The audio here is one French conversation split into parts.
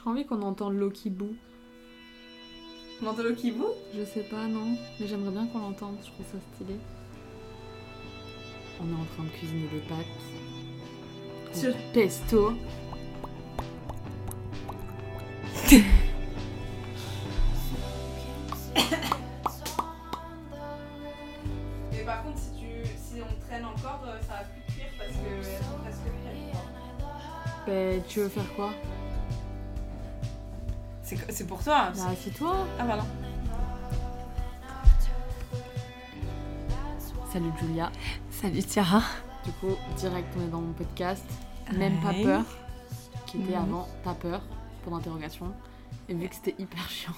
trop envie qu'on entende Loki Boo. On entend le kibou Je sais pas, non. Mais j'aimerais bien qu'on l'entende, je trouve ça stylé. On est en train de cuisiner des pâtes. Sur- Pesto. Mais par contre, si, tu, si on traîne encore, euh, ça va plus cuire parce que elles sont presque crèmes. Ben, tu veux faire quoi? C'est, pour toi Bah, c'est toi. Ah voilà. Salut Julia. Salut Tiara. Du coup, direct, on est dans mon podcast. Même pas peur. Qui était Mhm. avant T'as peur Pour d'interrogation. Et vu que c'était hyper chiant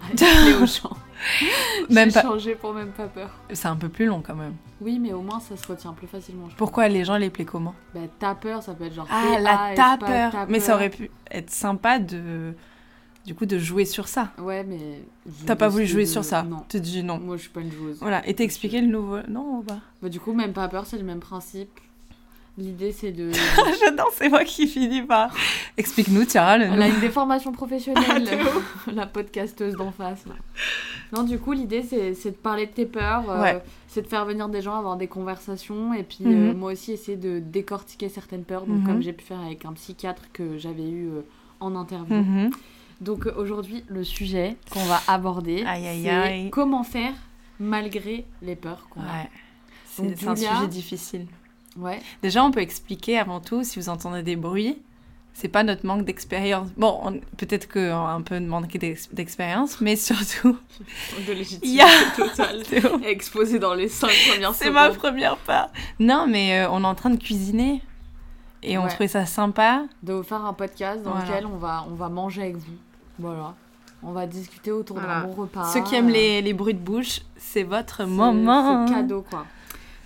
gens, Même j'ai pas- changé pour même pas peur. C'est un peu plus long quand même. Oui, mais au moins ça se retient plus facilement. Pourquoi les gens les plaient comment Bah, t'as peur, ça peut être genre. Ah, la t'as Mais ça peur. aurait pu être sympa de. Du coup, de jouer sur ça. Ouais, mais. T'as pas voulu jouer de- sur ça Non. Tu te dis non. Moi, je suis pas une joueuse. Voilà. Et t'as expliqué le nouveau. Non, pas Bah, du coup, même pas peur, c'est le même principe. L'idée, c'est de. J'adore, c'est moi qui finis par. Explique-nous, Tiara, le Elle a une déformation professionnelle, De la podcasteuse d'en face. là. Non, du coup, l'idée, c'est de parler de tes peurs, euh, Ouais. c'est de faire venir des gens, avoir des conversations, et puis Mhm. euh, moi aussi, essayer de décortiquer certaines peurs, donc Mhm. comme j'ai pu faire avec un psychiatre que j'avais eu euh, en interview. Mhm. Donc euh, aujourd'hui, le sujet qu'on va aborder, c'est comment faire malgré les peurs qu'on a. Ouais. C'est un sujet difficile. Ouais. Déjà, on peut expliquer avant tout, si vous entendez des bruits, c'est pas notre manque d'expérience. Bon, on- peut-être qu'on peut manquer d'ex- d'expérience, mais surtout, De il légitimité y a. totale. Exposé dans les cinq premières C'est ma première part. Non, mais euh, on est en train de cuisiner et on trouvait ça sympa. de vous faire un podcast dans Voilà. lequel on va, on va manger avec vous. Voilà. On va discuter autour Voilà. d'un bon repas. Ceux qui aiment les, les bruits de bouche, c'est votre moment. C'est cadeau, quoi.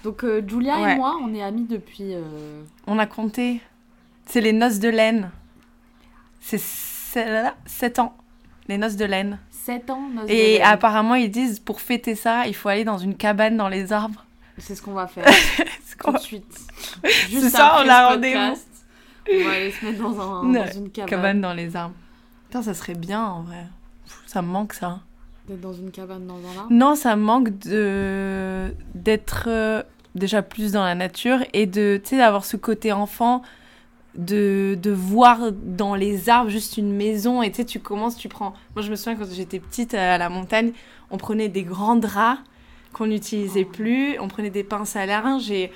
Donc, euh, Julia Ouais. et moi, on est amis depuis. euh, On a compté. C'est les noces de laine. C'est 7 ans. Les noces de laine. 7 ans. noces de Et laine. apparemment, ils disent pour fêter ça, il faut aller dans une cabane dans les arbres. C'est ce qu'on va faire C'est tout de suite. C'est ça, on a ce rendez-vous. On va aller se mettre dans, un, dans une cabane. Cabane dans les arbres. Putain, ça serait bien en vrai. Ça me manque ça. D'être dans une cabane dans un arbre. Non, ça me manque de d'être euh, déjà plus dans la nature et de tu sais d'avoir ce côté enfant de, de voir dans les arbres juste une maison et tu sais tu commences tu prends moi je me souviens quand j'étais petite à la montagne on prenait des grands draps qu'on n'utilisait Oh. plus on prenait des pinces à linge et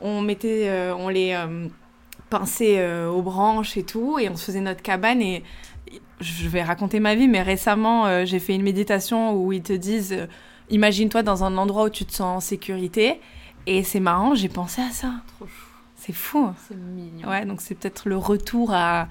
on mettait euh, on les euh, pinçait euh, aux branches et tout et on se faisait notre cabane et je vais raconter ma vie, mais récemment, euh, j'ai fait une méditation où ils te disent euh, imagine-toi dans un endroit où tu te sens en sécurité. Et c'est marrant, j'ai pensé à ça. Trop chou. C'est fou. hein. C'est mignon. Ouais, donc c'est peut-être le retour à,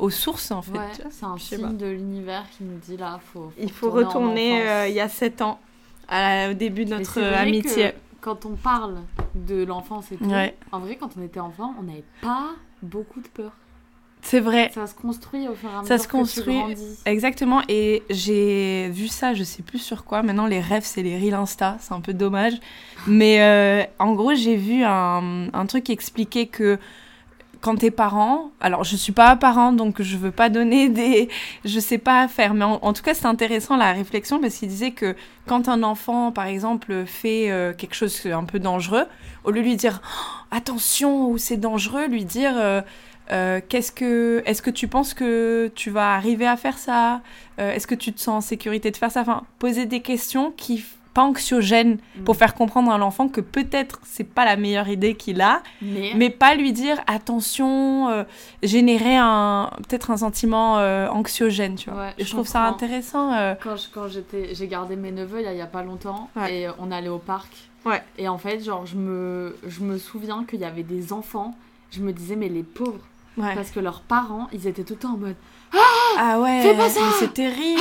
aux sources en fait. Ouais, c'est un signe de l'univers qui nous dit là, faut. Il faut retourner euh, il y a 7 ans, à- au début de notre vrai amitié. que quand on parle de l'enfance et tout, Ouais. en vrai, quand on était enfant, on n'avait pas beaucoup de peur. C'est vrai. Ça se construit au fur et à mesure Ça se que tu construit. Exactement, et j'ai vu ça, je sais plus sur quoi. Maintenant, les rêves, c'est les reels Insta, c'est un peu dommage. Mais euh, en gros, j'ai vu un, un truc qui expliquait que quand t'es parent, alors je suis pas parent, donc je veux pas donner des. Je sais pas faire, mais en, en tout cas, c'est intéressant la réflexion parce qu'il disait que quand un enfant, par exemple, fait euh, quelque chose un peu dangereux, au lieu de lui dire Oh, attention ou c'est dangereux, lui dire. euh, euh, qu'est-ce que, est-ce que tu penses que tu vas arriver à faire ça? Euh, Est-ce que tu te sens en sécurité de faire ça? Enfin, poser des questions qui pas anxiogènes Mm. pour faire comprendre à l'enfant que peut-être c'est pas la meilleure idée qu'il a, Mais, mais pas lui dire attention, euh, générer un peut-être un sentiment anxiogène, tu vois. Ouais, Et je je trouve ça intéressant. quand je- quand j'étais, j'ai gardé mes neveux il y a, il y a pas longtemps Ouais. et on allait au parc. Ouais. Et en fait, genre, je me, je me souviens qu'il y avait des enfants. Je me disais, mais les pauvres, ouais. parce que leurs parents, ils étaient tout le temps en mode, Ah ouais, Fais pas ça c'est terrible.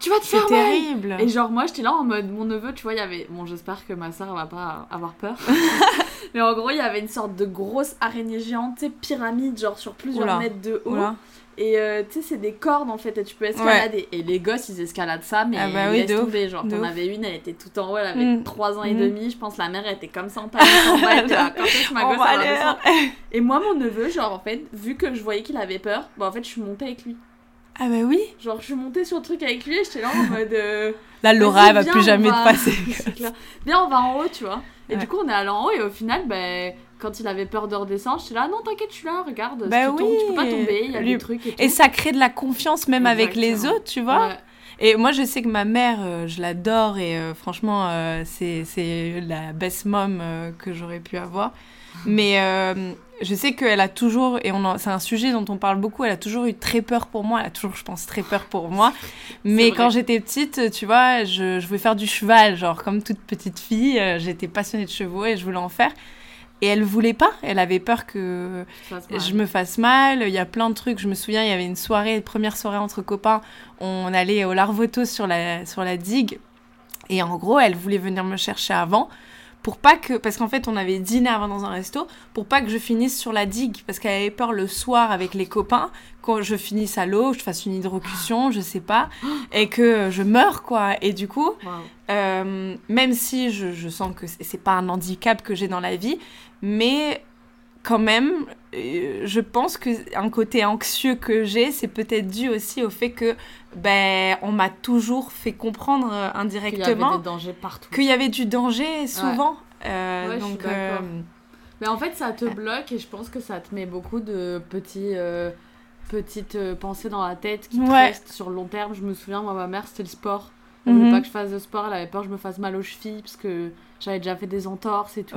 tu vas te c'est faire mal. terrible. Et genre, moi, j'étais là en mode, mon neveu, tu vois, il y avait. Bon, j'espère que ma soeur va pas avoir peur. Mais en gros, il y avait une sorte de grosse araignée géante, pyramide, genre sur plusieurs Oula. mètres de haut. Oula. Et euh, tu sais, c'est des cordes en fait, et tu peux escalader. Et les gosses, ils escaladent ça, mais Ah bah ils oui, laissent tomber. Genre, t'en avais une, elle était tout en haut, elle avait Mm. 3 ans et Mm. demi. Je pense la mère, elle était comme ça en panique en bas. elle là, Quand est-ce que ma On gosse va elle va aller- descendre Et moi, mon neveu, genre, en fait, vu que je voyais qu'il avait peur, bah en fait, je suis montée avec lui. Ah bah oui. Genre, je suis montée sur le truc avec lui et j'étais là en mode. euh, Là, Laura, elle va plus jamais va- te passer. Viens, on va en haut, tu vois. Et Ouais. du coup, on est allé en haut et au final, ben, quand il avait peur de redescendre, j'étais là, non, t'inquiète, je suis là, regarde. Bah si tu, tombes, tu peux pas tomber, il y a Lui- des trucs et tout. Et ça crée de la confiance même avec les autres, tu vois. Ouais. Et moi, je sais que ma mère, euh, je l'adore et euh, franchement, euh, c'est la best mom que j'aurais pu avoir. Mais euh, je sais qu'elle a toujours, et c'est un sujet dont on parle beaucoup, elle a toujours eu très peur pour moi. Elle a toujours, je pense, très peur pour moi. Mais quand j'étais petite, tu vois, je, je voulais faire du cheval, genre comme toute petite fille. euh, J'étais passionnée de chevaux et je voulais en faire. Et elle voulait pas. Elle avait peur que je me fasse mal. Il y a plein de trucs. Je me souviens, il y avait une soirée, première soirée entre copains. On allait au Larvoto sur la, sur la digue. Et en gros, elle voulait venir me chercher avant. Pour pas que. Parce qu'en fait, on avait dîné avant dans un resto. Pour pas que je finisse sur la digue. Parce qu'elle avait peur le soir avec les copains. Quand je finisse à l'eau, je fasse une hydrocution, je sais pas. Et que je meure, quoi. Et du coup. Euh, même si je, je sens que c'est c'est pas un handicap que j'ai dans la vie, mais quand même, euh, je pense que un côté anxieux que j'ai, c'est peut-être dû aussi au fait que ben on m'a toujours fait comprendre euh, indirectement qu'il y avait du danger souvent. Euh, Ouais, je suis donc euh, Mais en fait, ça te bloque et je pense que ça te met beaucoup de petits, petites pensées dans la tête qui te Ouais. restent sur le long terme. Je me souviens, moi, ma mère, c'était le sport. Elle voulait pas que je fasse de sport, elle avait peur que je me fasse mal aux chevilles parce que j'avais déjà fait des entorses et tout.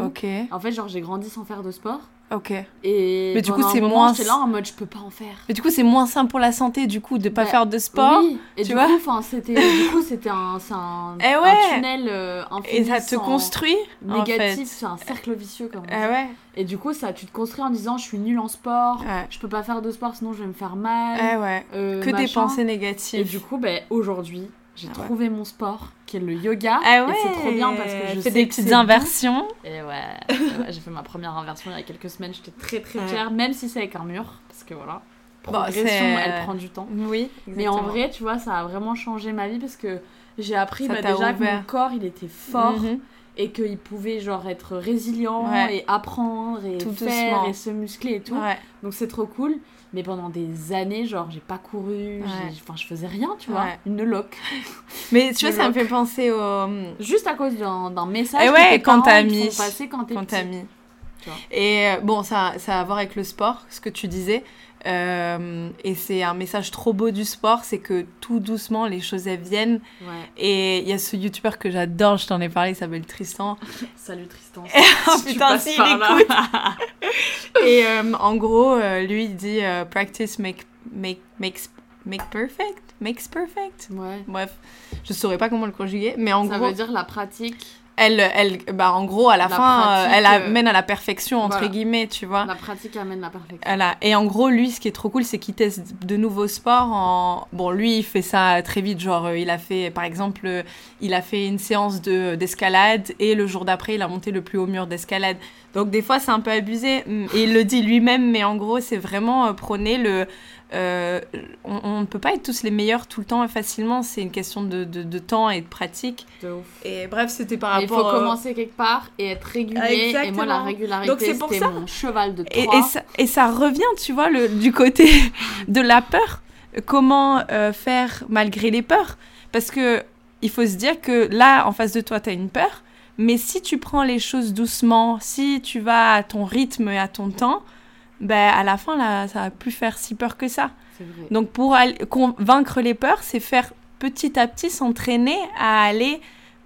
En fait, genre, j'ai grandi sans faire de sport. ok. Et Mais du coup, c'est moins- J'étais là en mode, je peux pas en faire. Mais du coup, c'est moins simple pour la santé du coup de pas Bah, faire de sport. Oui, et tu du vois coup, enfin, c'était, du coup, c'était un, c'est un, Eh un tunnel euh, Et ça te construit en négatif, fait. c'est un cercle vicieux comme Ah ouais. Et du coup, ça, tu te construis en disant, je suis nulle en sport, Ouais. je peux pas faire de sport sinon je vais me faire mal. Ouais. euh, Que des pensées Et négatives. du coup, ben, aujourd'hui, j'ai Ah ouais. trouvé mon sport, qui est le yoga. Ah ouais, Et c'est trop bien parce que je fais des petites inversions. Et ouais, ouais, j'ai fait ma première inversion il y a quelques semaines, j'étais très très fière, même si c'est avec un mur, parce que voilà, Bon, progression, c'est- elle prend du temps. Oui. Mais en vrai, tu vois, ça a vraiment changé ma vie parce que j'ai appris bah, déjà que mon corps, il était fort Mhm. et qu'il pouvait genre être résilient Ouais. et apprendre et Tout faire doucement. et se muscler et tout. Ouais. Donc c'est trop cool. Mais pendant des années, genre, j'ai pas couru, enfin, je faisais rien, tu vois. Une loque. Mais tu vois, ça me fait penser au. Juste à cause d'un message Eh que ouais, tes quand parents, mis- font passer quand t'es Quand petit. t'as mis. Tu vois. Et euh, bon, ça, ça a à voir avec le sport, ce que tu disais. Euh, et c'est un message trop beau du sport, c'est que tout doucement, les choses elles viennent. Ouais. Et il y a ce youtubeur que j'adore, je t'en ai parlé, il s'appelle Tristan. Salut Tristan. Oh Si putain, par là. écoute Et euh, en gros, euh, lui, il dit Practice make, make, makes, make perfect Makes perfect Ouais. Bref, je saurais pas comment le conjuguer, mais en Ça gros, veut dire la pratique. Elle, elle, bah, en gros, à la, La fin, euh, elle euh, amène à la perfection, entre voilà. guillemets, tu vois. La pratique amène la perfection. Voilà. Et en gros, lui, ce qui est trop cool, c'est qu'il teste de nouveaux sports. En... Bon, lui, il fait ça très vite. Genre, euh, il a fait, par exemple, il a fait une séance de d'escalade et le jour d'après, il a monté le plus haut mur d'escalade. Donc, des fois, c'est un peu abusé. Mm, Et il le dit lui-même, mais en gros, c'est vraiment prôner le. Euh, on on ne peut pas être tous les meilleurs tout le temps et facilement. C'est une question de, de, de temps et de pratique. De ouf. Et bref, c'était par Mais il faut rapport. euh, commencer quelque part et être régulier. Et moi, la régularité, Donc, c'est pour c'était ça. mon cheval de Et, Troie. et ça, et ça revient, tu vois, le, du côté de la peur. Comment euh, faire malgré les peurs? Parce que il faut se dire que là, en face de toi, tu as une peur. Mais si tu prends les choses doucement, si tu vas à ton rythme et à ton temps, ben à la fin, là, ça va plus faire si peur que ça. Donc pour convaincre les peurs, c'est faire petit à petit s'entraîner à aller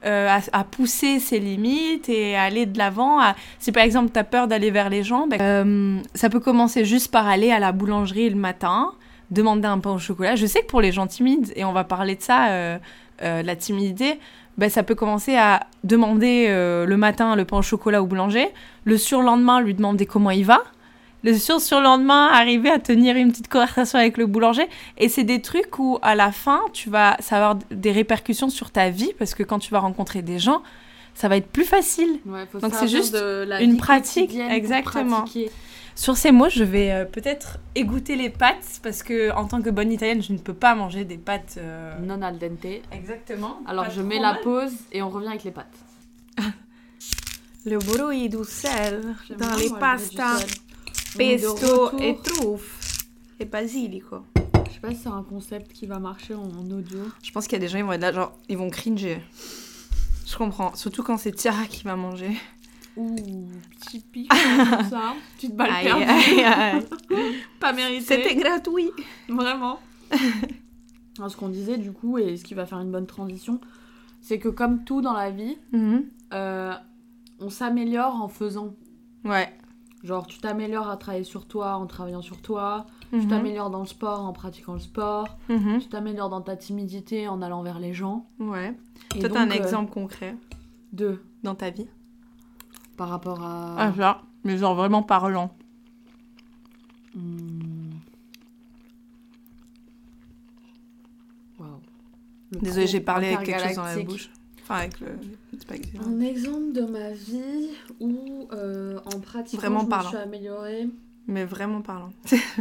euh, à, à pousser ses limites et à aller de l'avant. à- Si par exemple tu as peur d'aller vers les gens, ben, euh, ça peut commencer juste par aller à la boulangerie le matin, demander un pain au chocolat. Je sais que pour les gens timides, et on va parler de ça, euh, euh, la timidité, ben, ça peut commencer à demander le matin le pain au chocolat au boulanger, le surlendemain lui demander comment il va, le sur surlendemain arriver à tenir une petite conversation avec le boulanger et c'est des trucs où à la fin tu vas ça va avoir des répercussions sur ta vie parce que quand tu vas rencontrer des gens ça va être plus facile Ouais, Donc, c'est juste une pratique, exactement. sur ces mots je vais euh, peut-être égoutter les pâtes parce que en tant que bonne italienne je ne peux pas manger des pâtes euh, Non al dente. exactement Alors je mets la pause et on revient avec les pâtes. le bruit du sel dans les pastas. Pesto retour. et truffe et basilico Je sais pas si c'est un concept qui va marcher en, en audio. Je pense qu'il y a des gens, ils vont être là, genre, ils vont cringer. Je comprends. Surtout quand c'est Tiara qui va manger. Ouh, petit pic comme ça. Petite balle Aïe, perdue. aïe, aïe. Pas mérité. C'était gratuit. Vraiment. Alors, ce qu'on disait du coup, et ce qui va faire une bonne transition, c'est que comme tout dans la vie, Mhm. euh, on s'améliore en faisant. Ouais. Genre, tu t'améliores à travailler sur toi en travaillant sur toi. Tu Mhm. t'améliores dans le sport en pratiquant le sport. Mhm. Tu t'améliores dans ta timidité en allant vers les gens. Ouais. Et Toi, t'as un euh, exemple concret de dans ta vie par rapport à. Ah, ça. Mais genre vraiment parlant. Hmm. Le Désolée, j'ai parlé avec quelque chose dans la bouche. Enfin, avec le. C'est pas. Un exemple de ma vie où, euh, en pratiquant, Vraiment je me suis améliorée. Mais vraiment parlant. Bah Je sais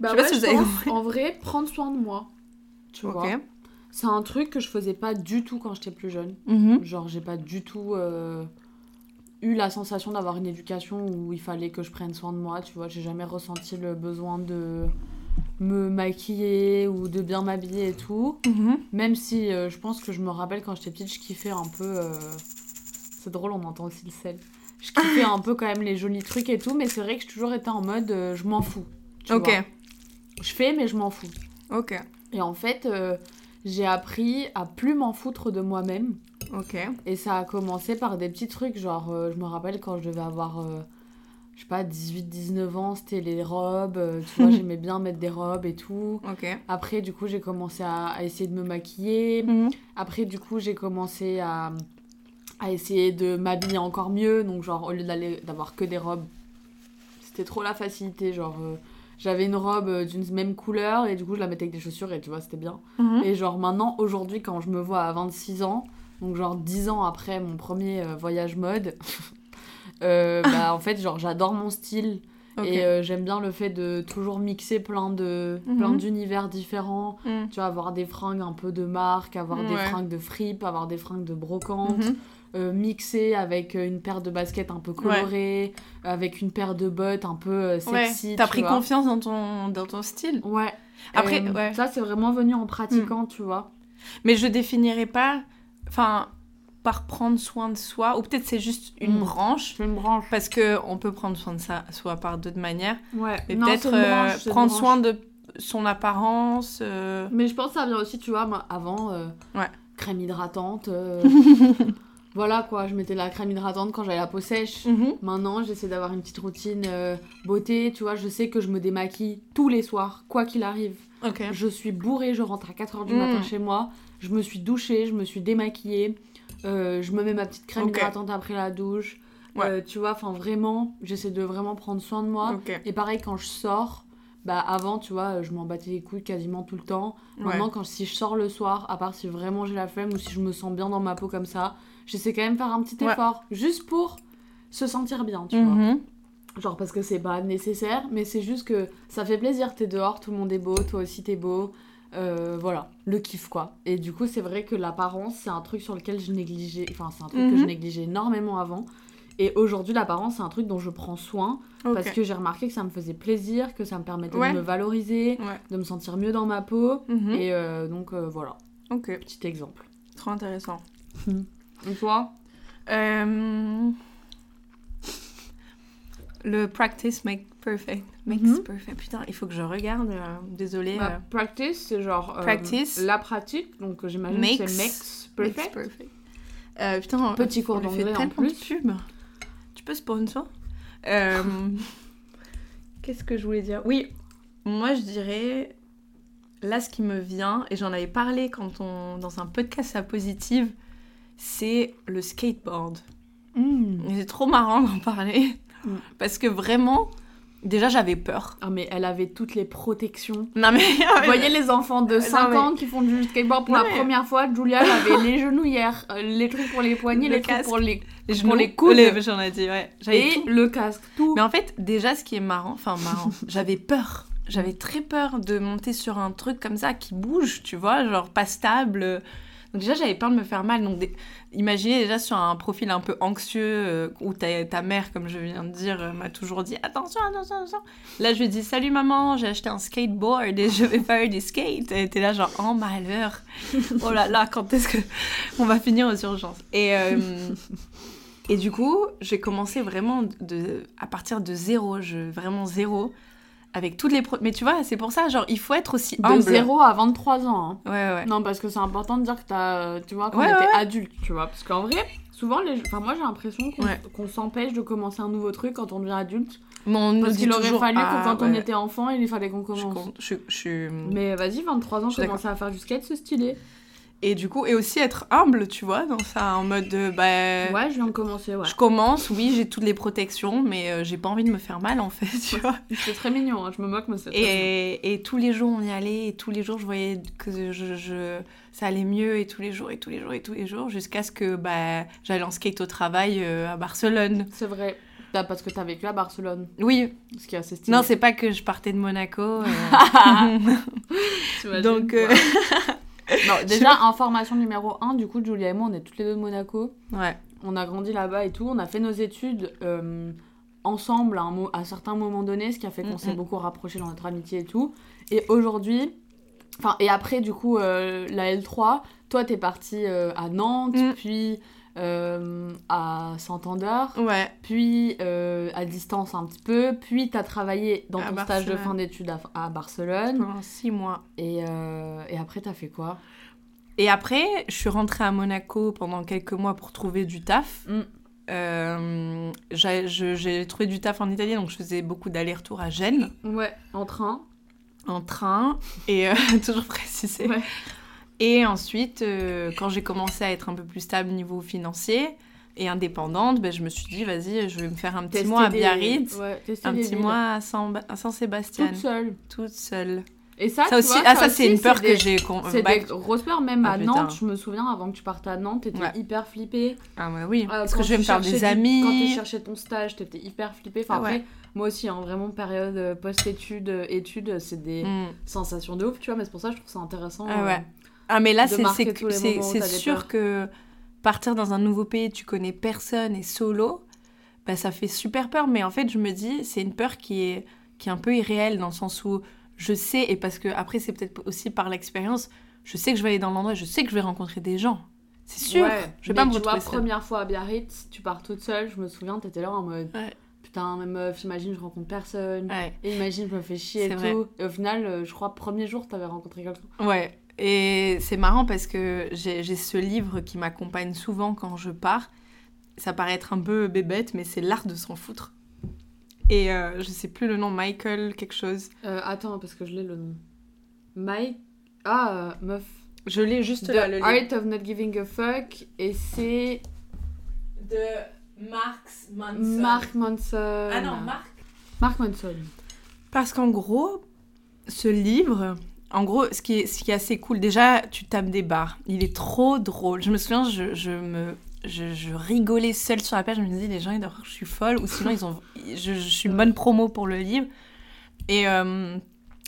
pas ouais, si je vous avez pense, en vrai, prendre soin de moi. Tu vois. C'est un truc que je faisais pas du tout quand j'étais plus jeune. Mhm. Genre, j'ai pas du tout euh, eu la sensation d'avoir une éducation où il fallait que je prenne soin de moi. Tu vois, j'ai jamais ressenti le besoin de me maquiller ou de bien m'habiller et tout. Mhm. Même si euh, je pense que je me rappelle quand j'étais petite, je kiffais un peu. euh, C'est drôle, on entend aussi le sel. Je kiffais un peu quand même les jolis trucs et tout, mais c'est vrai que j'ai toujours été en mode euh, je m'en fous. tu Ok. vois. Je fais, mais je m'en fous. Ok. Et en fait, j'ai appris à plus m'en foutre de moi-même. Ok. Et ça a commencé par des petits trucs, genre, je me rappelle quand je devais avoir, je sais pas, 18-19 ans, c'était les robes, euh, tu vois, j'aimais bien mettre des robes et tout. Après, du coup, j'ai commencé à, à essayer de me maquiller. Mhm. Après, du coup, j'ai commencé à, à essayer de m'habiller encore mieux. Donc, genre, au lieu d'aller d'avoir que des robes, c'était trop la facilité. Genre, euh, j'avais une robe euh, d'une même couleur et du coup, je la mettais avec des chaussures et tu vois, c'était bien. Mhm. Et genre, maintenant, aujourd'hui, quand je me vois à 26 ans, donc genre 10 ans après mon premier voyage mode, bah, en fait, genre, j'adore mon style. Et euh, j'aime bien le fait de toujours mixer plein de Mhm. plein d'univers différents. Mhm. Tu vois, avoir des fringues un peu de marque, avoir des fringues de fripe, avoir des fringues de brocante, Mhm. euh, mixer avec euh, une paire de baskets un peu colorées, avec une paire de bottes un peu euh, Ouais. sexy. T'as pris vois. confiance dans ton, dans ton style. Ouais. Après, Euh, ouais. Ça, c'est vraiment venu en pratiquant, tu vois. Mais je définirais pas. Enfin, par prendre soin de soi. Ou peut-être c'est juste une Mm. branche. Une branche. Parce que on peut prendre soin de ça, soit par d'autres manières. Ouais. Mais peut-être euh, prendre soin de son apparence. euh, Mais je pense que ça vient aussi, tu vois, moi, avant, euh, Ouais. crème hydratante. voilà quoi, je mettais la crème hydratante quand j'avais la peau sèche. Mhm. Maintenant, j'essaie d'avoir une petite routine beauté, tu vois, je sais que je me démaquille tous les soirs, quoi qu'il arrive. Je suis bourrée, je rentre à 4h du Mm. matin chez moi, je me suis douchée, je me suis démaquillée, euh, je me mets ma petite crème Ok. hydratante après la douche. Ouais. Euh, tu vois, enfin vraiment, j'essaie de vraiment prendre soin de moi. Et pareil, quand je sors, bah avant, tu vois, je m'en battais les couilles quasiment tout le temps. Ouais. Maintenant, quand, si je sors le soir, à part si vraiment j'ai la flemme ou si je me sens bien dans ma peau comme ça, j'essaie quand même de faire un petit Ouais. effort, juste pour se sentir bien, tu vois. Mhm. Genre parce que c'est pas nécessaire, mais c'est juste que ça fait plaisir, t'es dehors, tout le monde est beau, toi aussi t'es beau. Euh, voilà, le kiff quoi. Et du coup, c'est vrai que l'apparence, c'est un truc sur lequel je négligeais, enfin, c'est un truc que Mhm. je négligeais énormément avant. Et aujourd'hui, l'apparence, c'est un truc dont je prends soin parce que j'ai remarqué que ça me faisait plaisir, que ça me permettait Ouais. de me valoriser, Ouais. de me sentir mieux dans ma peau. Mhm. Et euh, donc euh, voilà, Ok. petit exemple. Trop intéressant. Et toi Le practice make perfect. Makes Mhm. perfect. Putain, il faut que je regarde. euh, Désolée. Bah, euh, Practice, c'est genre euh, Practice. la pratique, donc euh, j'imagine que Makes- c'est makes makes perfect. perfect. Euh, putain, Petit cours on lui fait d'anglais en plus. de pub. Tu peux sponsor? Euh, Qu'est-ce que je voulais dire? Oui, moi je dirais. Là, ce qui me vient, et j'en avais parlé quand on, dans un podcast à positive, c'est le skateboard. Mm. C'est trop marrant d'en parler. Mm. Parce que vraiment, déjà j'avais peur. Ah mais elle avait toutes les protections. Non mais. Vous voyez les enfants de Non, 5 mais- ans qui font du skateboard pour Non, la mais- première fois, Julia elle avait les genouillères, euh, les trucs pour les poignets, Le les trucs casque. pour les les pour les coudes. les- J'en ai dit, ouais. J'avais et tout. le casque, tout. Mais en fait, déjà, ce qui est marrant, enfin marrant, j'avais peur. J'avais très peur de monter sur un truc comme ça qui bouge, tu vois, genre pas stable. Donc déjà, j'avais peur de me faire mal. Donc des- imaginez déjà sur un profil un peu anxieux euh, où ta, ta mère, comme je viens de dire, euh, m'a toujours dit attention, attention, attention. Là, je lui dis salut maman, j'ai acheté un skateboard et je vais faire du skate. Et t'es là genre oh malheur. Oh là là, quand est-ce que on va finir aux urgences Et euh, et du coup, j'ai commencé vraiment de à partir de zéro, je vraiment zéro. Avec toutes les pro- mais tu vois c'est pour ça genre il faut être aussi De humble 0 à 23 ans. hein. ouais ouais Non, parce que c'est important de dire que t'as. euh, Tu vois, quand Ouais, on était adulte, tu vois. Parce qu'en vrai, souvent, les... enfin, moi j'ai l'impression qu'on qu'on s'empêche de commencer un nouveau truc quand on devient adulte. Mais on Parce qu'il aurait toujours, fallu ah, que quand on était enfant, il fallait qu'on Je, commence. con- je, je- Mais vas-y, 23 ans, Je commencer à faire du skate, c'est stylé. Et du coup, et aussi être humble, tu vois, dans ça, en mode de, bah, Ouais, je viens de commencer, ouais. je commence, oui, j'ai toutes les protections, mais euh, j'ai pas envie de me faire mal, en fait, tu vois. C'est très mignon, hein, je me moque, mais c'est très mignon. Et, et tous les jours, on y allait, et tous les jours, je voyais que je, je- ça allait mieux, et tous les jours, et tous les jours, et tous les jours, jusqu'à ce que, bah, j'allais en skate au travail euh, à Barcelone. C'est vrai. Parce que t'as vécu à Barcelone, Oui, ce qui est assez stylé. non, c'est pas que je partais de Monaco. euh, donc, euh. Non, déjà, information numéro 1, du coup, Julia et moi, on est toutes les deux de Monaco. ouais. On a grandi là-bas et tout. On a fait nos études euh, ensemble à, un mo- à certains moments donnés, ce qui a fait qu'on Mm, s'est mm. beaucoup rapprochés dans notre amitié et tout. Et aujourd'hui, enfin, et après, du coup, euh, la L3, toi, t'es partie euh, à Nantes, Mm. puis euh, à Santander, Ouais. puis euh, à distance un petit peu, puis t'as travaillé dans À ton stage de fin d'études à, à Barcelone. Pendant six mois. Et, euh, et après, t'as fait quoi? Et après, je suis rentrée à Monaco pendant quelques mois pour trouver du taf. Mm. J'ai trouvé du taf en Italie, donc je faisais beaucoup d'allers-retours à Gênes, Ouais, en train. en train, et toujours précisé. Ouais. Et ensuite, euh, quand j'ai commencé à être un peu plus stable niveau financier et indépendante, ben, je me suis dit, vas-y, je vais me faire un petit Tester mois à des- Biarritz, ouais, un petit villes. mois à San- à Saint-Sébastien, Toute seule. toute seule. Et ça, Ça tu aussi, vois, ah, ça, c'est une peur des- que j'ai. C'est bah, des grosses peurs, même Ah, à putain. Nantes, je me souviens, avant que tu partes à Nantes, t'étais Ouais. hyper flippée. Ah, ouais, oui, Euh, parce que je vais me faire des amis. Quand tu cherchais ton stage, t'étais hyper flippée. Enfin, Ah ouais. après, moi aussi, hein, vraiment, période euh, post-études, études, c'est des Mm. sensations de ouf, tu vois, mais c'est pour ça que je trouve ça intéressant. Ah euh, ouais. Ah mais là c'est sûr que partir dans un nouveau pays, tu connais personne et solo, bah ça fait super peur. Mais en fait je me dis c'est une peur qui est qui est un peu irréelle dans le sens où je sais et parce que après c'est peut-être aussi par l'expérience, je sais que je vais aller dans l'endroit, je sais que je vais rencontrer des gens. C'est sûr. Ouais, je vais mais pas me tu vois, première fois à Biarritz, tu pars toute seule, je me souviens, t'étais là en mode Ouais. Putain, mais meuf, imagine, je rencontre personne. Ouais. Et imagine, je me fais chier et C'est vrai. tout. Et au final, euh, je crois, premier jour, t'avais rencontré quelqu'un. Ouais, et c'est marrant parce que j'ai ce livre qui m'accompagne souvent quand je pars. Ça paraît être un peu bébête, mais c'est L'art de s'en foutre. Et euh, je sais plus le nom, Michael quelque chose. Euh, attends, parce que je l'ai le nom. Mike. Ah, euh, meuf. Je l'ai juste The là, le livre. Art of Not Giving a Fuck. Et c'est De Marx Mark Manson. Ah non, Marx. Mark Manson. Parce qu'en gros, ce livre, en gros, ce qui est, ce qui est assez cool, déjà, tu tapes des barres. Il est trop drôle. Je me souviens, je, je me. Je, je rigolais seule sur la page, je me disais, les gens, ils doivent je suis folle, ou sinon, ils ont, je, je suis une bonne promo pour le livre. Et euh,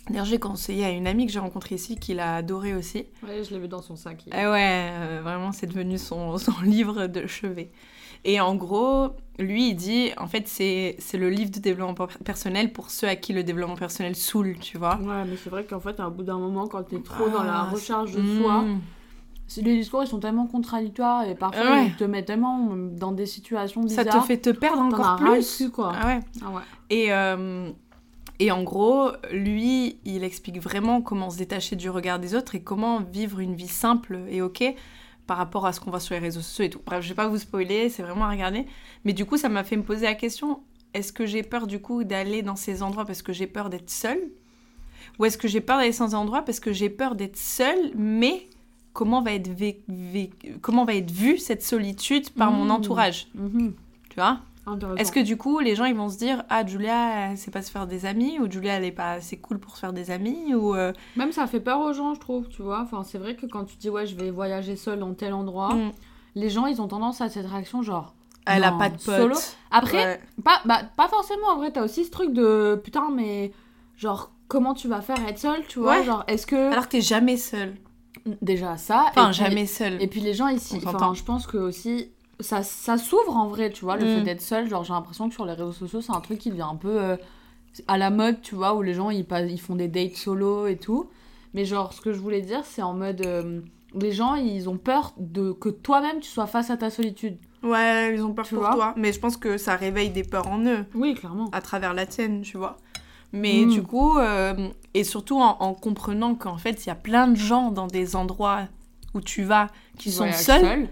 d'ailleurs, j'ai conseillé à une amie que j'ai rencontrée ici, qui l'a adoré aussi. Ouais, je l'ai vu dans son sac. il- Eh ouais, euh, vraiment, c'est devenu son, son livre de chevet. Et en gros, lui, il dit, en fait, c'est c'est le livre de développement per- personnel pour ceux à qui le développement personnel saoule, tu vois. Ouais, mais c'est vrai qu'en fait, à bout d'un moment, quand t'es trop dans la Ah, recherche de Mmh. soi, les discours ils sont tellement contradictoires et parfois Ouais. ils te mettent tellement dans des situations Ça bizarres. te fait te perdre encore plus. quoi. Ah ouais. Ah ouais. Et, euh, et en gros, lui, il explique vraiment comment se détacher du regard des autres et comment vivre une vie simple et ok par rapport à ce qu'on voit sur les réseaux sociaux et tout. Bref, je vais pas vous spoiler, c'est vraiment à regarder. Mais du coup, ça m'a fait me poser la question est-ce que j'ai peur du coup d'aller dans ces endroits parce que j'ai peur d'être seule? Ou est-ce que j'ai peur d'aller dans ces endroits parce que j'ai peur d'être seule, mais comment va être, comment va être vue cette solitude par mon Mmh. entourage? Mhm. Tu vois? Est-ce que du coup, les gens ils vont se dire Ah, Julia, elle sait pas se faire des amis Ou Julia, elle est pas assez cool pour se faire des amis Ou. euh, Même ça fait peur aux gens, je trouve, tu vois. Enfin, c'est vrai que quand tu dis, ouais, je vais voyager seule dans tel endroit, hmm, les gens, ils ont tendance à cette réaction, genre. Elle a pas de pote. solo. Après, Ouais. pas, bah, pas forcément, en vrai, t'as aussi ce truc de putain, mais genre, comment tu vas faire être seule, tu vois Ouais. Genre, est-ce que. Alors que t'es jamais seule. Déjà ça. Enfin, et puis- jamais seul. Et puis les gens ici, enfin, je pense que aussi ça, ça s'ouvre en vrai, tu vois, le Mm. fait d'être seul. Genre, j'ai l'impression que sur les réseaux sociaux, c'est un truc qui devient un peu euh, à la mode, tu vois, où les gens ils, passent, ils font des dates solo et tout. Mais genre, ce que je voulais dire, c'est en mode. euh, les gens, ils ont peur de que toi-même tu sois face à ta solitude. Ouais, ils ont peur Tu pour toi. Mais je pense que ça réveille des peurs en eux. Oui, clairement. à travers la tienne, tu vois. Mais Mm. du coup, euh, et surtout en, en comprenant qu'en fait, il y a plein de gens dans des endroits où tu vas qui sont seuls,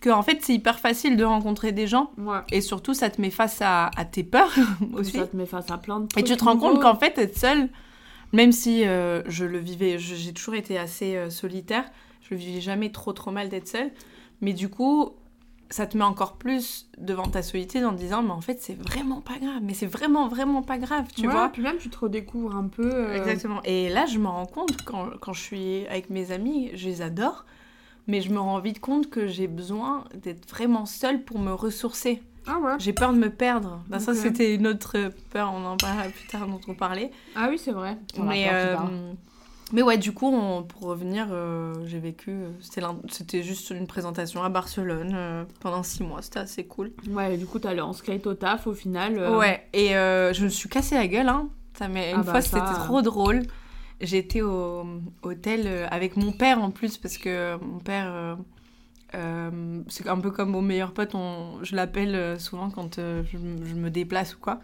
que en fait, c'est hyper facile de rencontrer des gens. Ouais. Et surtout, ça te met face à, à tes peurs aussi. Ça te met face à plein de Et trucs. tu te rends compte qu'en fait, être seule, même si euh, je le vivais, j'ai toujours été assez euh, solitaire, je le vivais jamais trop trop mal d'être seule. Mais du coup, ça te met encore plus devant ta solitude en te disant, mais en fait, c'est vraiment pas grave. Mais c'est vraiment, vraiment pas grave, tu Ouais, vois. Puis même, tu te redécouvres un peu. euh, Exactement. Et là, je me rends compte, quand, quand je suis avec mes amis, je les adore, mais je me rends vite compte que j'ai besoin d'être vraiment seule pour me ressourcer. Ah ouais. J'ai peur de me perdre. Bah, Ça, c'était une autre peur, on en parlera plus tard dont on parlait. Ah oui, c'est vrai. On Mais, euh, mais ouais, du coup, on- pour revenir, euh, j'ai vécu, euh, c'était juste une présentation à Barcelone euh, pendant six mois, c'était assez cool. Ouais, et du coup, t'allais en skate au taf au final. euh, Ouais, et euh, je me suis cassé la gueule, hein. Ça m'est- Ah une bah fois, ça, c'était euh. trop drôle. J'étais au hôtel euh, avec mon père en plus, parce que mon père, euh, euh, c'est un peu comme mon meilleur pote, on, je l'appelle euh, souvent quand euh, je, me déplace ou quoi.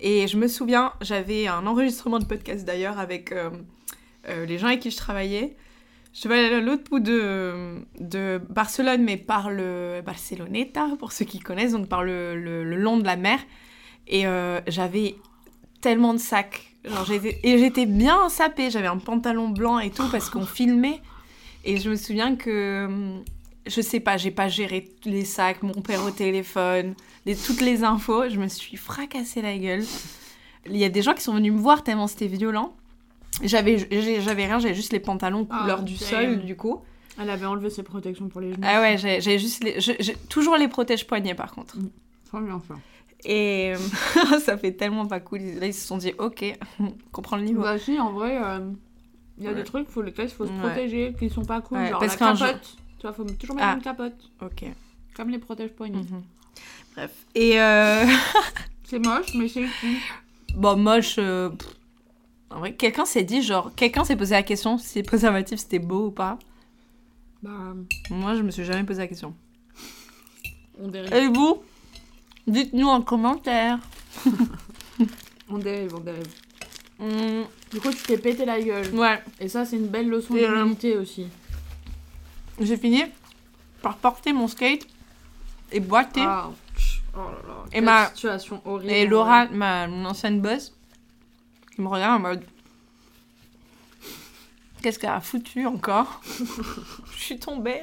Et je me souviens, j'avais un enregistrement de podcast d'ailleurs avec euh, euh, les gens avec qui je travaillais. Je vais aller à l'autre bout de, de Barcelone, mais par le Barceloneta, pour ceux qui connaissent, donc par le, le- long de la mer. Et euh, j'avais tellement de sacs. Genre, et j'étais bien sapée. J'avais un pantalon blanc et tout parce qu'on filmait. Et je me souviens que, hum, je sais pas, j'ai pas géré tous les sacs, mon père au téléphone, les, toutes les infos. Je me suis fracassé la gueule. Il y a des gens qui sont venus me voir tellement c'était violent. J'avais rien, j'avais juste les pantalons Ah, couleur du sol, du coup. Elle avait enlevé ses protections pour les genoux. Ah ouais, j'ai juste les, je- toujours les protège poignets par contre. Trop bien ça. Et ça fait tellement pas cool. Là, ils se sont dit, ok, on comprend le niveau. Bah si, en vrai, euh, il y a Ouais. des trucs pour lesquels il faut se Ouais. protéger, qui sont pas cool. Ouais, genre parce la capote. Tu vois, faut toujours mettre Ah. une capote. Ok. Comme les protège-poignets. Mhm. Bref. Et euh, C'est moche, mais c'est bon, moche. euh. En vrai, quelqu'un s'est dit, genre, quelqu'un s'est posé la question si les préservatifs c'était beau ou pas. Bah, Moi, je me suis jamais posé la question. on dérive. Et vous Dites-nous en commentaire. On dérive, on dérive. Hmm, Du coup, tu t'es pété la gueule. ouais, Et ça, c'est une belle leçon Et, euh, d'humilité aussi. j'ai fini par porter mon skate et boiter. Ah, oh là là. Et quelle ma- situation horrible. Et Laura, ma mon ancienne boss, qui me regarde en mode Qu'est-ce qu'elle a foutu encore? Je suis tombée.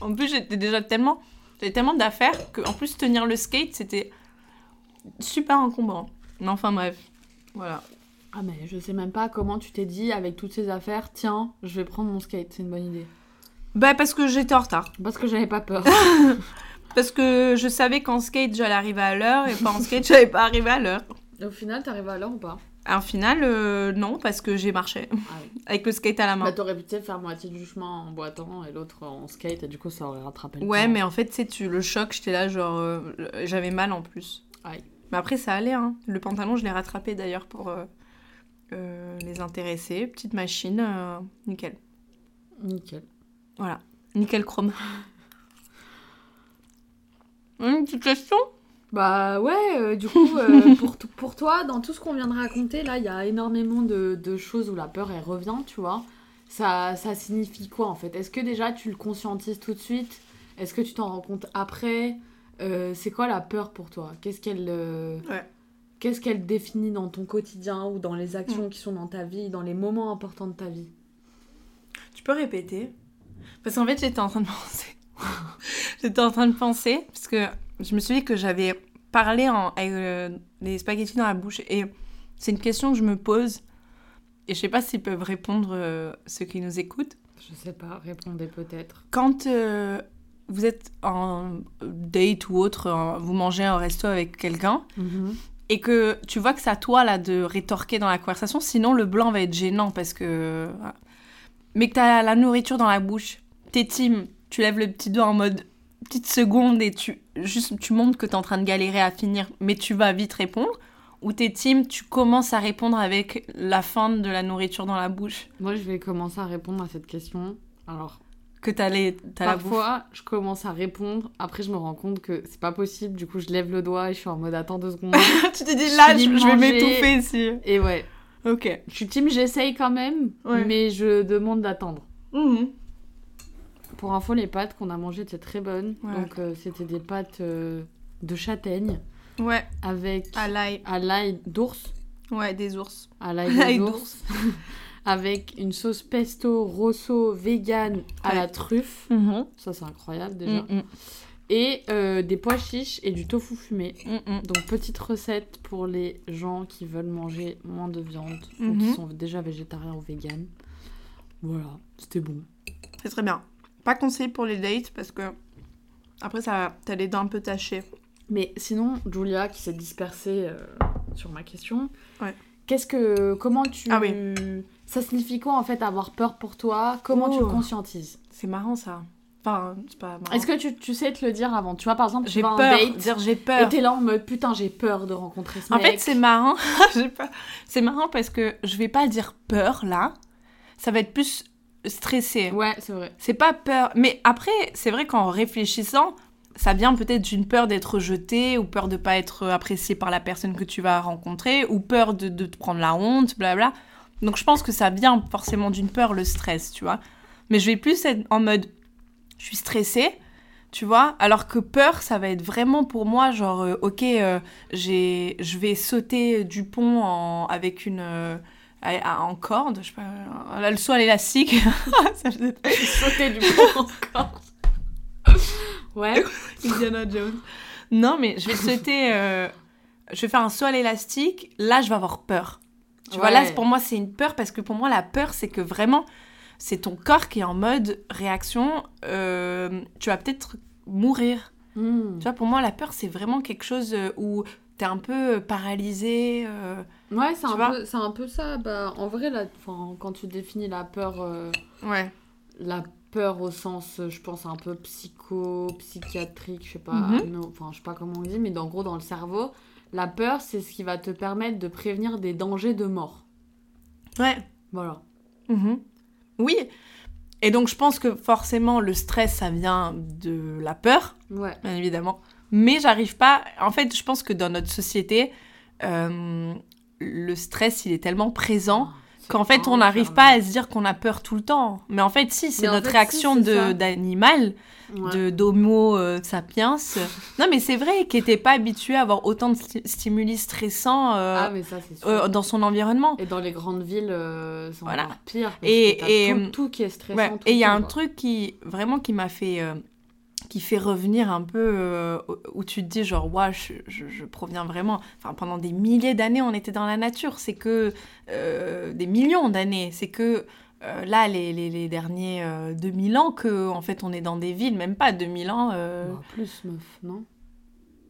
en plus, j'étais déjà tellement. J'avais tellement d'affaires que, en plus, tenir le skate, c'était super encombrant. Mais enfin, bref. Voilà. Ah, mais je sais même pas comment tu t'es dit avec toutes ces affaires, tiens, je vais prendre mon skate, c'est une bonne idée. Bah, parce que j'étais en retard. Parce que j'avais pas peur. Parce que je savais qu'en skate, j'allais arriver à l'heure et pas en skate, j'allais pas arriver à l'heure. Et au final, t'arrives à l'heure ou pas? En final, euh, non, parce que j'ai marché Ah oui. avec le skate à la main. Bah, t'aurais pu sais, faire moitié du chemin en boitant et l'autre en skate, et du coup, ça aurait rattrapé le Ouais, temps. mais en fait, c'est tu le choc, j'étais là, genre, euh, j'avais mal en plus. Aïe. Mais après, ça allait, hein. Le pantalon, je l'ai rattrapé d'ailleurs pour euh, les intéresser. Petite machine, nickel. Nickel. Voilà, nickel chrome. Une petite question? Bah ouais, euh, du coup, euh, pour, pour toi, dans tout ce qu'on vient de raconter, là, il y a énormément de, de choses où la peur, elle revient, tu vois. Ça, ça signifie quoi, en fait? Est-ce que déjà, tu le conscientises tout de suite? Est-ce que tu t'en rends compte après? Euh, C'est quoi la peur pour toi? Qu'est-ce qu'elle... Ouais. Qu'est-ce qu'elle définit dans ton quotidien ou dans les actions qui sont dans ta vie, dans les moments importants de ta vie? Tu peux répéter? Parce qu'en fait, j'étais en train de penser. j'étais en train de penser, parce que je me suis dit que j'avais parlé en, avec euh, des spaghettis dans la bouche. Et c'est une question que je me pose. Et je sais pas s'ils peuvent répondre euh, ceux qui nous écoutent. Je sais pas, répondez peut-être. Quand euh, vous êtes en date ou autre, en- vous mangez un resto avec quelqu'un, et que tu vois que c'est à toi là de rétorquer dans la conversation, sinon le blanc va être gênant parce que. mais que t'as la nourriture dans la bouche, t'es team, tu lèves le petit doigt en mode petite seconde et tu juste tu montres que t'es en train de galérer à finir, mais tu vas vite répondre. Ou t'es team, tu commences à répondre avec la fin de la nourriture dans la bouche. Moi, je vais commencer à répondre à cette question. Alors, Que t'as les, la parfois, je commence à répondre. Après, je me rends compte que c'est pas possible. Du coup, je lève le doigt et je suis en mode attends deux secondes. tu te dis là, je, vais m'étouffer ici. et ouais, Ok. je suis team, j'essaye quand même, Ouais. mais je demande d'attendre. Mhm. Pour info, les pâtes qu'on a mangées étaient très bonnes. Ouais. Donc, euh, c'était des pâtes euh, de châtaigne Ouais, avec à l'ail. à l'ail d'ours. Ouais, des ours. À l'ail d'ours. avec une sauce pesto rosso vegan à Ouais. la truffe. Mhm. Ça, c'est incroyable déjà. Mhm. Et euh, des pois chiches et du tofu fumé. Mhm. Donc, petite recette pour les gens qui veulent manger moins de viande ou qui sont déjà végétariens ou véganes. Voilà, c'était bon. C'est très bien. Pas conseillé pour les dates parce que après ça, t'as les dents un peu tachées. Mais sinon, Julia, qui s'est dispersée euh, sur ma question, Ouais. qu'est-ce que, comment tu, Ah oui. ça signifie quoi en fait avoir peur pour toi? Comment tu Oh. conscientises? C'est marrant ça. Enfin, c'est pas marrant. Est-ce que tu, tu sais te le dire avant? Tu vois, par exemple, tu j'ai vas en peur date Dire j'ai et peur. t'es là en mode putain, j'ai peur de rencontrer ce En mec. fait, c'est marrant. C'est marrant parce que je vais pas dire peur là. Ça va être plus stressé. Ouais, c'est vrai. C'est pas peur. Mais après, c'est vrai qu'en réfléchissant, ça vient peut-être d'une peur d'être rejeté ou peur de pas être apprécié par la personne que tu vas rencontrer ou peur de, de te prendre la honte, blabla. Donc je pense que ça vient forcément d'une peur, le stress, tu vois. Mais je vais plus être en mode je suis stressée, tu vois, alors que peur, ça va être vraiment pour moi genre euh, ok, euh, j'ai, je vais sauter du pont en- avec une euh, à- à- en corde, je sais pas, le saut à l'élastique. Ça faisait- Sauter du pont encore. ouais. Indiana Jones. Non, mais je vais sauter. euh, je vais faire un saut à l'élastique. Là, je vais avoir peur. Tu vois, là, pour moi, c'est une peur parce que pour moi, la peur, c'est que vraiment, c'est ton corps qui est en mode réaction. euh, tu vas peut-être mourir. Hmm. Tu vois, pour moi, la peur, c'est vraiment quelque chose euh, où t'es un peu paralysé. euh, Ouais, c'est un, peu- c'est un peu ça. Bah, en vrai, là, quand tu définis la peur, euh, Ouais. la peur au sens, euh, je pense, un peu psycho, psychiatrique, je sais pas, Mhm. non, enfin, je sais pas comment on dit, mais en gros, dans le cerveau, la peur, c'est ce qui va te permettre de prévenir des dangers de mort. Ouais. Voilà. Mhm. Oui. Et donc, je pense que forcément, le stress, ça vient de la peur. Ouais. bien évidemment. Mais j'arrive pas. En fait, je pense que dans notre société, euh, le stress, il est tellement présent C'est qu'en fait, on n'arrive pas à se dire qu'on a peur tout le temps. Mais en fait, si, c'est notre fait, réaction d'animal, Ouais. de d'homo euh, sapiens. non, mais c'est vrai qu'il n'était pas habitué à avoir autant de sti- stimuli stressants euh, Ah, mais ça, euh, dans son environnement. Et dans les grandes villes, c'est Voilà. pire. Parce Et- que et, tout, tout qui est stressant. Ouais, tout Et il y a un truc qui vraiment qui m'a fait qui fait revenir un peu euh, où tu te dis genre ouais je, proviens vraiment. Pendant des milliers d'années on était dans la nature. C'est que euh, des millions d'années. C'est que euh, là les, les, derniers euh, 2000 ans que en fait on est dans des villes même pas 2000 ans Bah, plus, meuf, non?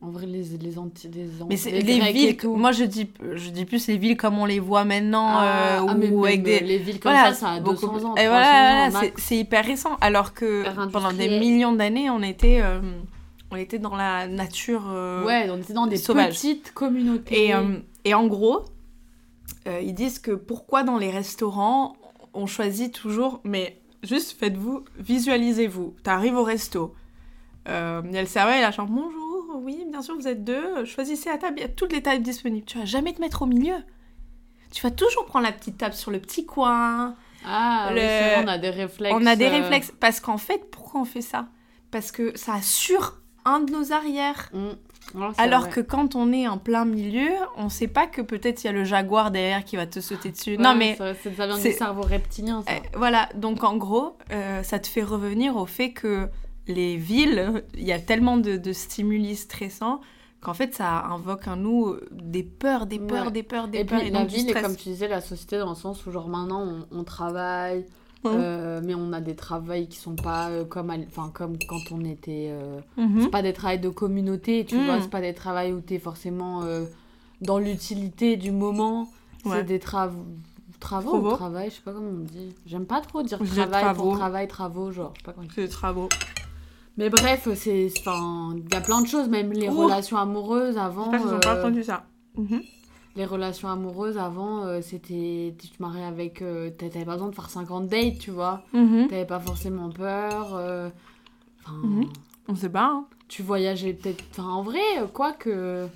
En vrai, les, les anti... Les, mais c'est les villes moi je dis je dis plus les villes comme on les voit maintenant Ah, euh, ah, mais ou avec des Les villes comme voilà, ça, ça a beaucoup 200 ans, Et 300 voilà, c'est hyper récent. Alors que pendant des millions d'années, on était, euh, on était dans la nature. euh, Ouais, on était dans des petites communautés. Et, euh, et en gros, euh, ils disent que pourquoi dans les restaurants, on choisit toujours. Mais juste faites-vous, visualisez-vous. T'arrives au resto. Euh, Il y a le serveur, il a genre bonjour, oui, bien sûr, vous êtes deux. Choisissez à table, il y a toutes les tables disponibles. Tu vas jamais te mettre au milieu. Tu vas toujours prendre la petite table sur le petit coin. Ah, le- vrai, on a des réflexes. On a des euh, réflexes. Parce qu'en fait, pourquoi on fait ça? Parce que ça assure un de nos arrières. mm. Alors vrai. que quand on est en plein milieu, on sait pas que peut-être il y a le jaguar derrière qui va te sauter dessus. Ouais, non mais c'est ça vient du cerveau reptilien, ça. euh, voilà, donc en gros, euh, ça te fait revenir au fait que les villes, il y a tellement de, de stimuli stressants qu'en fait ça invoque en nous des peurs, des peurs, Ouais. des peurs, des Et peurs. puis et la donc du ville, stress. comme tu disais, la société, dans le sens où, genre, maintenant, on, on travaille, euh, mais on a des travails qui sont pas euh, comme, enfin, comme quand on était. euh, Mhm. C'est pas des travails de communauté, tu Mm. vois, c'est pas des travails où t'es forcément euh, dans l'utilité du moment. Ouais. C'est des travaux. travaux ou travail, je sais pas comment on dit. J'aime pas trop dire travail travaux. pour travail, travaux, genre, je sais pas comment C'est des travaux. Mais bref, c'est. Il y a plein de choses, même les Ouh. relations amoureuses avant. J'espère qu'ils ont pas euh, entendu ça. Mhm. Les relations amoureuses avant, euh, c'était. Tu te mariais avec. euh, T'avais pas besoin de faire 50 dates, tu vois. Mhm. T'avais pas forcément peur. euh, Enfin. Mhm. On sait pas. hein. Tu voyageais peut-être. Enfin, en vrai, quoi que.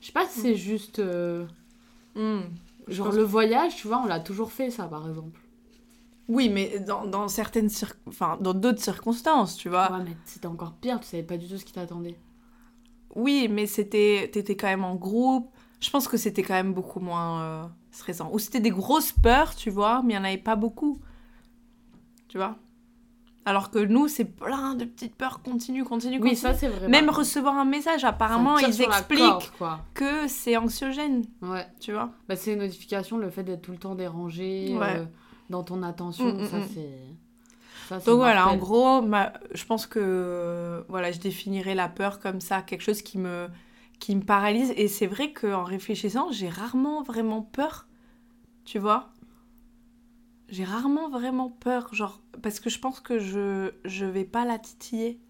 Je sais pas si c'est juste. Genre le voyage, tu vois, on l'a toujours fait, ça, par exemple. Oui, mais dans, dans certaines cir- enfin dans d'autres circonstances, tu vois. Ouais, mais c'était encore pire, tu savais pas du tout ce qui t'attendait. Oui, mais c'était t'étais quand même en groupe. Je pense que c'était quand même beaucoup moins euh, stressant. Ou c'était des grosses peurs, tu vois, mais il y en avait pas beaucoup. Tu vois? Alors que nous, c'est plein de petites peurs continues, continues, Oui, continues. ça, c'est vrai. Même recevoir un message, apparemment, ils expliquent corde, quoi. que c'est anxiogène, Ouais. tu vois? Bah, c'est une notification, le fait d'être tout le temps dérangé Ouais. euh, dans ton attention, Mm, mm, ça mm. c'est. ça, c'est Donc voilà, en gros, ma- je pense que voilà, je définirais la peur comme ça, quelque chose qui me, qui me paralyse. Et c'est vrai qu'en réfléchissant, j'ai rarement vraiment peur, tu vois. J'ai rarement vraiment peur, genre, parce que je pense que je, je vais pas la titiller.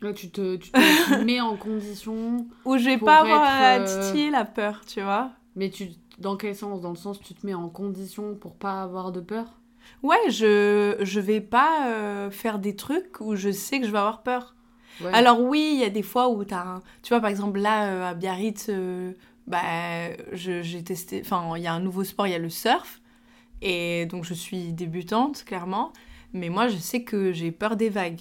Là, tu te, tu te mets en condition, Ou je vais pas avoir à être, euh, titiller la peur, tu vois. mais tu. Dans quel sens Dans le sens tu te mets en condition pour pas avoir de peur? Ouais, je, je vais pas euh, faire des trucs où je sais que je vais avoir peur. Ouais. Alors oui, il y a des fois où t'as un... Tu vois, par exemple, là, euh, à Biarritz, euh, bah, j'ai testé... Enfin, il y a un nouveau sport, il y a le surf. Et donc, je suis débutante, clairement. Mais moi, je sais que j'ai peur des vagues.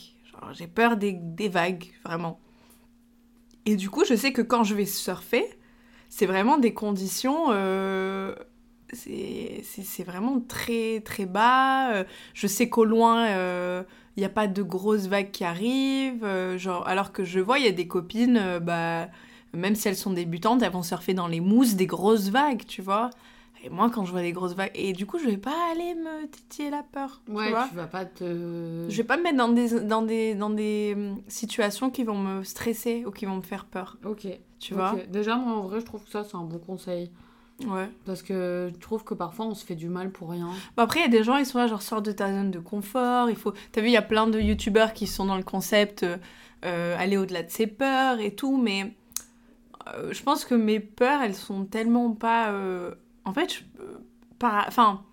J'ai peur des, des vagues, vraiment. Et du coup, je sais que quand je vais surfer, c'est vraiment des conditions... euh, c'est vraiment très, très bas. Euh, Je sais qu'au loin... euh, il n'y a pas de grosses vagues qui arrivent. euh, genre, alors que je vois, il y a des copines, euh, bah, même si elles sont débutantes, elles vont surfer dans les mousses des grosses vagues, tu vois. Et moi, quand je vois des grosses vagues, et du coup, je vais pas aller me titiller la peur, tu Ouais, vois. tu vas pas te. Je vais pas me mettre dans des, dans des, dans des hum, situations qui vont me stresser ou qui vont me faire peur, Ok. Tu vois. Déjà, moi en vrai, je trouve que ça c'est un bon conseil. Ouais. Parce que je trouve que parfois on se fait du mal pour rien. Bon, après, il y a des gens, ils sont là, genre, sors de ta zone de confort. Il faut... T'as vu, il y a plein de youtubeurs qui sont dans le concept euh, aller au-delà de ses peurs et tout, mais euh, je pense que mes peurs, elles sont tellement pas. euh, En fait, je... pas... enfin,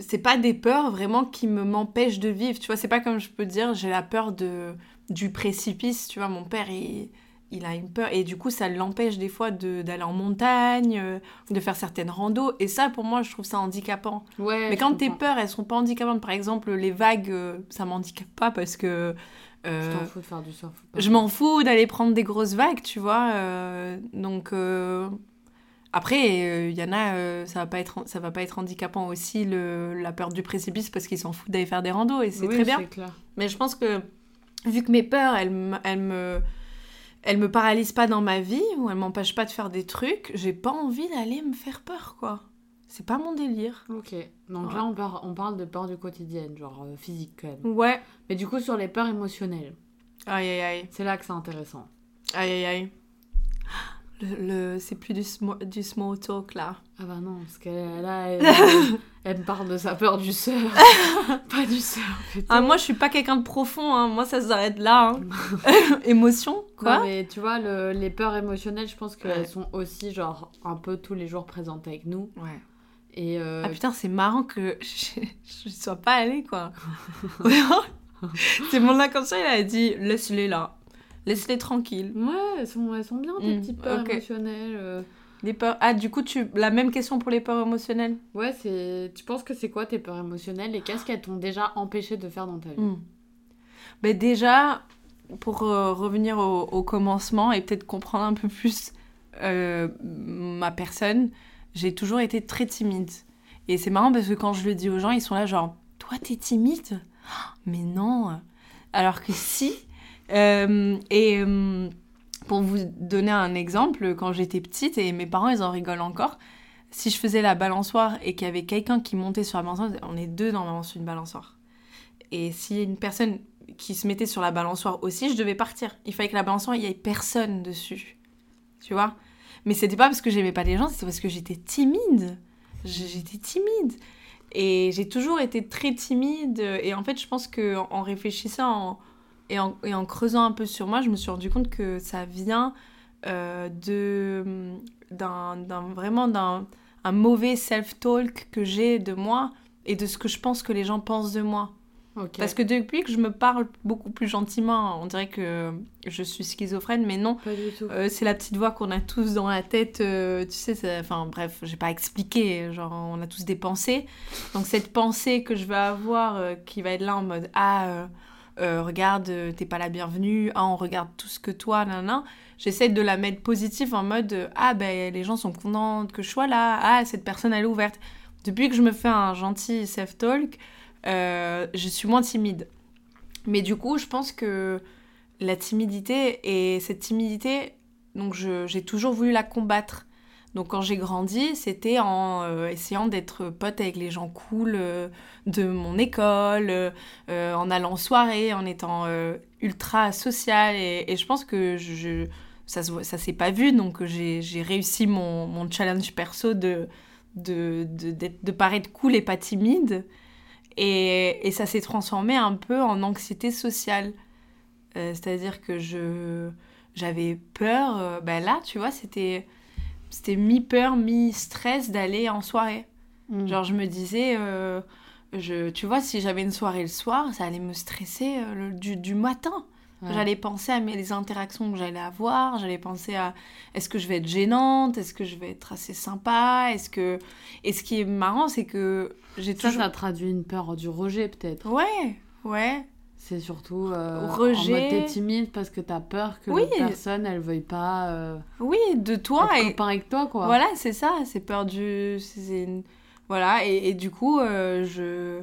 c'est pas des peurs vraiment qui me m'empêchent de vivre. Tu vois, c'est pas comme je peux dire, j'ai la peur de... du précipice. Tu vois, mon père, il. Il a une peur et du coup ça l'empêche des fois de- d'aller en montagne, euh, de faire certaines randos et ça pour moi je trouve ça handicapant. Ouais. Mais je quand tes peurs, elles sont pas handicapantes, par exemple, les vagues, euh, ça m'handicape pas parce que. euh, Tu t'en fous de faire du surf. je m'en fous d'aller prendre des grosses vagues, tu vois. euh, donc. euh, Après, il y en a, euh, ça, va pas être, ça va pas être handicapant aussi, le, la peur du précipice, parce qu'ils s'en foutent d'aller faire des randos, et c'est Oui, très bien. Clair. Mais je pense que, vu que mes peurs, elles, elles me. Elles me paralysent pas dans ma vie, ou elles m'empêchent pas de faire des trucs, j'ai pas envie d'aller me faire peur, quoi. C'est pas mon délire. Ok. Donc Ouais. là, on, par- on parle de peur du quotidien, genre euh, physique quand même. Ouais. Mais du coup, sur les peurs émotionnelles, Aïe, aïe, aïe. c'est là que c'est intéressant. Aïe aïe aïe. Le, le- c'est plus du, small talk là. Ah bah non, parce qu'elle là, elle, elle me parle de sa peur du surf. pas du surf. et Ah, moi je suis pas quelqu'un de profond, hein. moi ça s'arrête là. hein. Émotion Quoi Non, mais tu vois, le- les peurs émotionnelles, je pense qu'elles Ouais. sont aussi, genre, un peu tous les jours présentes avec nous. Ouais. Et euh, Ah putain, c'est marrant que je, je sois pas allée quoi. C'est mon inconscient, il a dit laisse-les là. Laisse-les tranquilles. ouais, elles sont, elles sont bien, tes Mm, petites peurs émotionnelles. euh. Les peurs. Ah, du coup, tu la même question pour les peurs émotionnelles? Ouais, c'est... Tu penses que c'est quoi tes peurs émotionnelles et qu'est-ce qu'elles t'ont déjà empêché de faire dans ta vie? Ben déjà, pour euh, revenir au, au commencement et peut-être comprendre un peu plus euh, ma personne, j'ai toujours été très timide. Et c'est marrant parce que quand je le dis aux gens, ils sont là genre, toi t'es timide? Mais non Alors que si. Euh, et euh, pour vous donner un exemple, quand j'étais petite, et mes parents ils en rigolent encore, si je faisais la balançoire et qu'il y avait quelqu'un qui montait sur la balançoire, on est deux dans une balançoire. Et y a une personne qui se mettait sur la balançoire aussi, je devais partir. Il fallait que la balançoire, il n'y ait personne dessus. Tu vois? Mais c'était pas parce que j'aimais pas les gens, c'était parce que j'étais timide. j'étais timide. Et j'ai toujours été très timide. Et en fait, je pense que en réfléchissant et, en, et, en, creusant un peu sur moi, je me suis rendu compte que ça vient euh, de vraiment d'un un mauvais self-talk que j'ai de moi et de ce que je pense que les gens pensent de moi. Parce que depuis que je me parle beaucoup plus gentiment, on dirait que je suis schizophrène, mais non. Euh, c'est la petite voix qu'on a tous dans la tête. Euh, tu sais, enfin bref, j'ai pas expliqué. Genre, on a tous des pensées. Donc cette pensée que je vais avoir, euh, qui va être là en mode ah. Regarde, t'es pas la bienvenue, ah, on regarde tout ce que toi, nan, J'essaie de la mettre positive en mode ah ben les gens sont contents que je sois là, ah cette personne elle est ouverte. Depuis que je me fais un gentil self-talk, euh, je suis moins timide. Mais du coup, je pense que la timidité, et cette timidité, donc j'ai toujours voulu la combattre. Donc quand j'ai grandi, c'était en euh, essayant d'être pote avec les gens cool euh, de mon école, en allant en soirée, en étant ultra social. Et, je pense que ça ne s'est pas vu, donc j'ai réussi mon, challenge perso de, de, de, paraître cool et pas timide. Et, ça s'est transformé un peu en anxiété sociale. Euh, c'est-à-dire que j'avais peur, euh, ben là, tu vois, c'était c'était mi-peur, mi-stress d'aller en soirée. Mm. Genre, je me disais, euh, je, tu vois, si j'avais une soirée le soir, ça allait me stresser du, du, matin. J'allais penser à mes, les interactions que j'allais avoir, j'allais penser à est-ce que je vais être gênante, est-ce que je vais être assez sympa, est-ce que... Et ce qui est marrant, c'est que j'ai toujours... Ça, ça traduit une peur du rejet, peut-être. Ouais, ouais. C'est surtout euh, rejet. en mode t'es timide parce que t'as peur que oui. personne, elle veuille pas... Euh, oui, de toi. Être et... avec toi, quoi. Voilà, c'est ça, c'est peur du... Une... Voilà, et, et, du coup, euh, je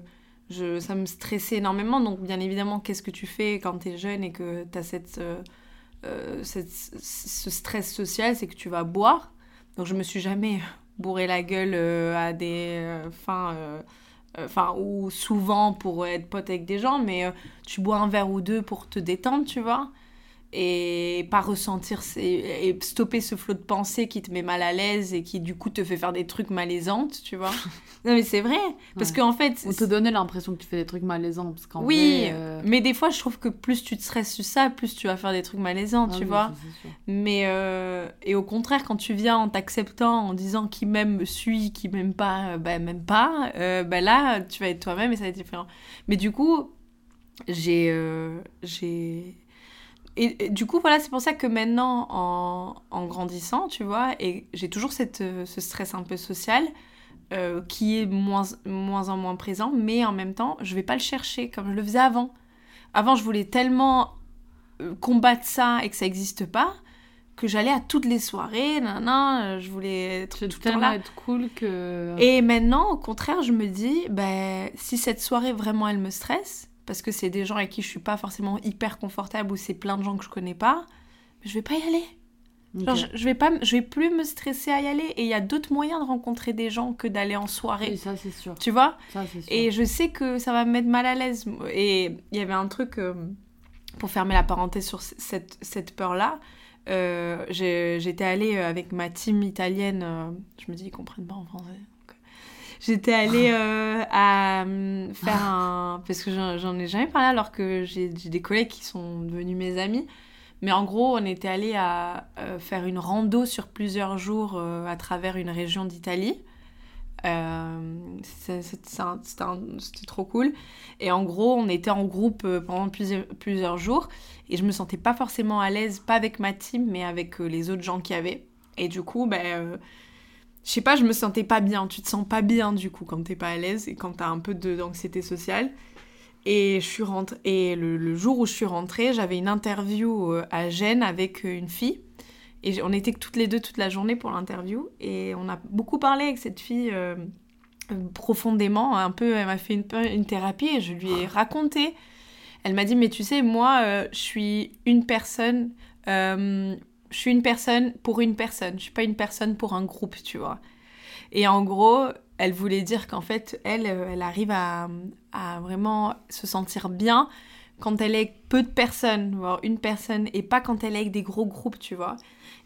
je, ça me stressait énormément. Donc, bien évidemment, qu'est-ce que tu fais quand tu es jeune et que tu as cette, euh, cette, ce stress social C'est que tu vas boire. Donc, je me suis jamais bourré la gueule à des fins. Enfin, ou souvent pour être pote avec des gens, mais tu bois un verre ou deux pour te détendre, tu vois et pas ressentir et stopper ce flot de pensée qui te met mal à l'aise et qui du coup te fait faire des trucs malaisantes tu vois. Non mais c'est vrai parce qu'en fait on te donnait l'impression que tu fais des trucs malaisants parce qu'en oui euh, mais des fois je trouve que plus tu te stresses sur ça plus tu vas faire des trucs malaisants ah tu vois. mais euh, et au contraire quand tu viens en t'acceptant en disant qui m'aime me suit qui m'aime pas euh, bah même pas bah là tu vas être toi-même et ça va être différent. Mais du coup j'ai j'ai et, du coup, voilà, c'est pour ça que maintenant, en, en grandissant, tu vois, et j'ai toujours cette, euh, ce stress un peu social euh, qui est moins, moins en moins présent, mais en même temps, je vais pas le chercher comme je le faisais avant. Avant, je voulais tellement euh, combattre ça et que ça n'existe pas que j'allais à toutes les soirées, nan, je voulais être tout le temps là. être cool que... Et maintenant, au contraire, je me dis, ben, si cette soirée, vraiment, elle me stresse, parce que c'est des gens avec qui je suis pas forcément hyper confortable ou c'est plein de gens que je connais pas, mais je vais pas y aller. Genre, je, vais pas, je vais plus me stresser à y aller. Et il y a d'autres moyens de rencontrer des gens que d'aller en soirée. Oui, ça c'est sûr. Tu vois? Ça, sûr. Et je sais que ça va me mettre mal à l'aise. Et il y avait un truc, euh, pour fermer la parenthèse sur cette, cette peur-là, euh, j'étais allée avec ma team italienne. Euh, je me dis, ils comprennent pas en français. J'étais allée euh, à euh, faire un. Parce que j'en ai jamais parlé alors que j'ai des collègues qui sont devenus mes amis. Mais en gros, on était allé à euh, faire une rando sur plusieurs jours à travers une région d'Italie. C'était trop cool. Et en gros, on était en groupe pendant plusieurs, plusieurs jours. Et je me sentais pas forcément à l'aise, pas avec ma team, mais avec les autres gens qui avaient. Et du coup, ben je sais pas, je me sentais pas bien. Tu te sens pas bien du coup quand t'es pas à l'aise et quand t'as un peu d'anxiété sociale. Et, je suis rentrée, et le, jour où je suis rentrée, j'avais une interview euh, à Gênes avec euh, une fille. Et on était toutes les deux toute la journée pour l'interview. Et on a beaucoup parlé avec cette fille euh, profondément. Un peu, elle m'a fait une, une, thérapie et je lui ai raconté. Elle m'a dit, mais tu sais, moi, je suis une personne je suis une personne pour une personne, je suis pas une personne pour un groupe, tu vois. Et en gros, elle voulait dire qu'en fait, elle, euh, elle arrive à, à, vraiment se sentir bien quand elle est avec peu de personnes, voire une personne, et pas quand elle est avec des gros groupes, tu vois.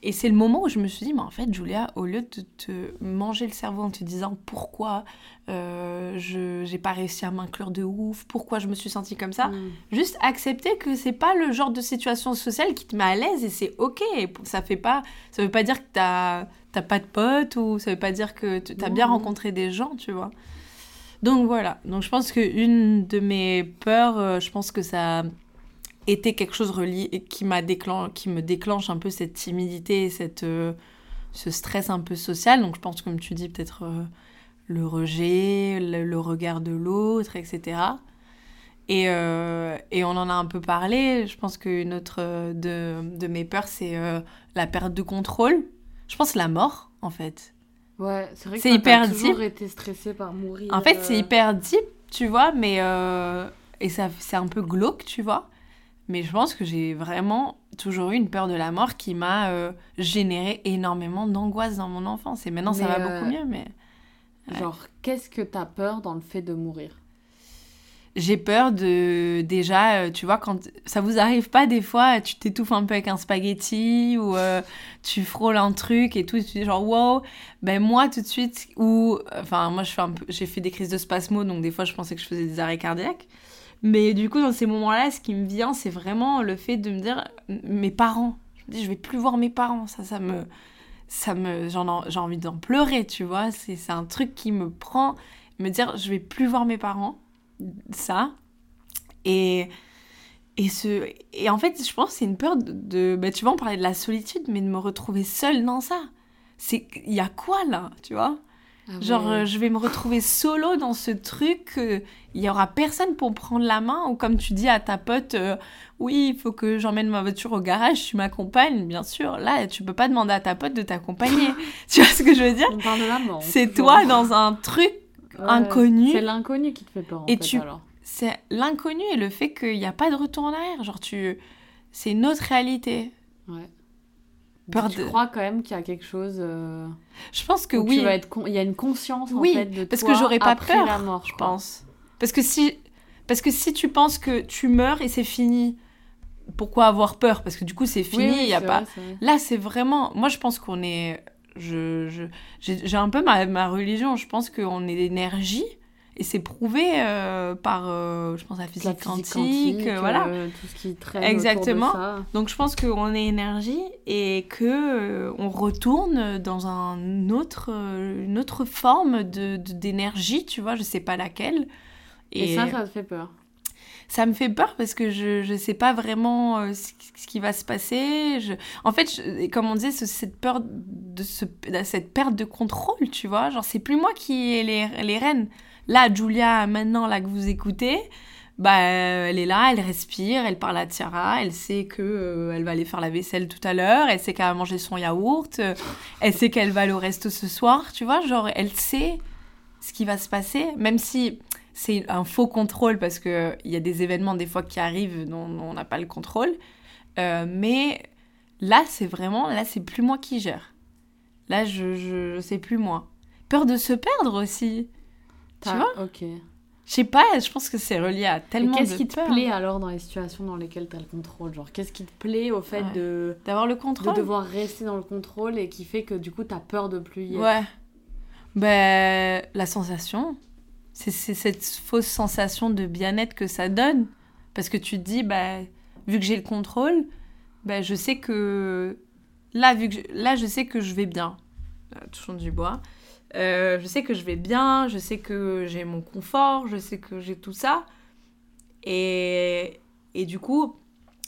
Et c'est le moment où je me suis dit, mais en fait, Julia, au lieu de te manger le cerveau en te disant pourquoi euh, je j'ai pas réussi à m'inclure de ouf, pourquoi je me suis sentie comme ça, Mm. juste accepter que c'est pas le genre de situation sociale qui te met à l'aise et c'est ok. Ça fait pas, ça veut pas dire que t'as t'as pas de potes ou ça veut pas dire que tu as bien rencontré des gens, tu vois. Donc voilà. Donc je pense que une de mes peurs, euh, je pense que ça été quelque chose relié qui m'a déclen qui me déclenche un peu cette timidité et cette euh, ce stress un peu social. Donc je pense comme tu dis peut-être euh, le rejet, le, le regard de l'autre, etc. Et, euh, et on en a un peu parlé. Je pense qu'une autre de, de mes peurs, c'est la perte de contrôle. Je pense la mort, en fait. Ouais, c'est vrai que hyper toujours deep. été stressée par mourir. En fait, c'est hyper deep, tu vois, mais. et ça, c'est un peu glauque, tu vois. Mais je pense que j'ai vraiment toujours eu une peur de la mort qui m'a euh, généré énormément d'angoisse dans mon enfance. Et maintenant, ça va euh, beaucoup mieux, mais. Ouais. Genre, qu'est-ce que t'as peur dans le fait de mourir? J'ai peur de déjà, euh, tu vois, quand ça vous arrive pas des fois, tu t'étouffes un peu avec un spaghetti ou euh, tu frôles un truc et tout, et tu dis genre wow, ben moi tout de suite ou enfin moi je fais un peu, j'ai fait des crises de spasmo donc des fois je pensais que je faisais des arrêts cardiaques, mais du coup dans ces moments-là, ce qui me vient c'est vraiment le fait de me dire mes parents, je me dis je vais plus voir mes parents, ça ça me ça me j'en en- j'ai envie d'en pleurer, tu vois, c'est c'est un truc qui me prend. Me dire je vais plus voir mes parents. Ça. Et, et, ce, et en fait, je pense que c'est une peur de, de- bah, tu vois, on parlait de la solitude, mais de me retrouver seule dans ça. Il y a quoi là, tu vois? Ah Genre, euh, je vais me retrouver solo dans ce truc, euh, il y aura personne pour prendre la main, ou comme tu dis à ta pote, euh, oui, il faut que j'emmène ma voiture au garage, tu m'accompagnes, bien sûr. Là, tu peux pas demander à ta pote de t'accompagner. tu vois ce que je veux dire? On parle de la mort. C'est toi dans un truc inconnu. C'est l'inconnu qui te fait peur, en Et fait, tu- c'est l'inconnu et le fait qu'il n'y a pas de retour en arrière. Genre, tu... c'est une autre réalité. Ouais. Peur tu de- crois quand même qu'il y a quelque chose... euh, Je pense que oui, tu vas être con- Il y a une conscience, Oui, en fait, de parce toi que j'aurais pas après peur, la mort, je pense. Parce que, si... parce que si tu penses que tu meurs et c'est fini, pourquoi avoir peur? Parce que du coup, c'est fini, il Oui, oui, y a pas... vrai. Là, c'est vraiment... Moi, je pense qu'on est... Je, je... J'ai j'ai un peu ma, ma religion. Je pense qu'on est l'énergie. Et c'est prouvé euh, par, euh, je pense, la physique, La physique quantique. euh, voilà. tout ce qui traîne Exactement. autour de ça. Donc je pense qu'on est énergie et que on retourne dans un autre, une autre forme de d'énergie, tu vois, je sais pas laquelle. Et, ça, ça te fait peur? ça me fait peur parce que je je sais pas vraiment euh, ce, ce qui va se passer. Je... En fait, je- comme on disait, ce- cette peur de ce, de cette perte de contrôle, tu vois, genre c'est plus moi qui ai les, les rênes. Là, Julia, maintenant là que vous écoutez, bah elle est là, elle respire, elle parle à Tiara, elle sait que euh, elle va aller faire la vaisselle tout à l'heure, elle sait qu'elle va manger son yaourt, euh, elle sait qu'elle va aller au resto ce soir, tu vois, genre elle sait ce qui va se passer, même si c'est un faux contrôle parce que il y a des événements des fois qui arrivent dont, on n'a pas le contrôle. Euh, mais là, c'est vraiment, là, c'est plus moi qui gère. Là, je, je, je sais plus moi. Peur de se perdre aussi. Tu T'as- vois Ok. Je sais pas, je pense que c'est relié à tellement qu'est-ce de qui te peur. plaît alors dans les situations dans lesquelles tu as le contrôle? Genre, qu'est-ce qui te plaît au fait Ouais. de, D'avoir le de contrôle. devoir rester dans le contrôle et qui fait que du coup, tu as peur de plus y être? Ouais. Ben, la sensation. C'est cette fausse sensation de bien-être que ça donne. Parce que tu te dis, bah, vu que j'ai le contrôle, ben, je sais que. Là, vu que je... là, je sais que je vais bien. Là, touchons du bois. Euh, je sais que je vais bien, je sais que j'ai mon confort, je sais que j'ai tout ça. Et, et du coup,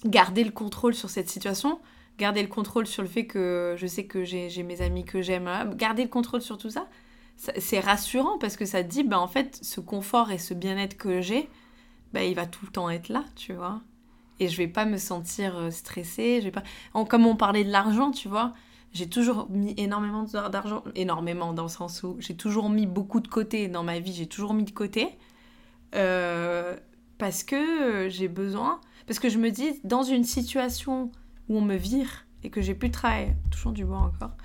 garder le contrôle sur cette situation, garder le contrôle sur le fait que je sais que j'ai mes amis que j'aime, hein, garder le contrôle sur tout ça, c'est rassurant parce que ça dit, ben, en fait, ce confort et ce bien-être que j'ai, ben, il va tout le temps être là, tu vois. Et je vais pas me sentir euh, stressée, je vais pas... comme on parlait de l'argent, tu vois, j'ai toujours mis énormément d'ar- d'argent, énormément dans le sens où j'ai toujours mis beaucoup de côté dans ma vie, j'ai toujours mis de côté, euh, parce que j'ai besoin, parce que je me dis, dans une situation où on me vire et que j'ai plus de travail, touchons du bois encore,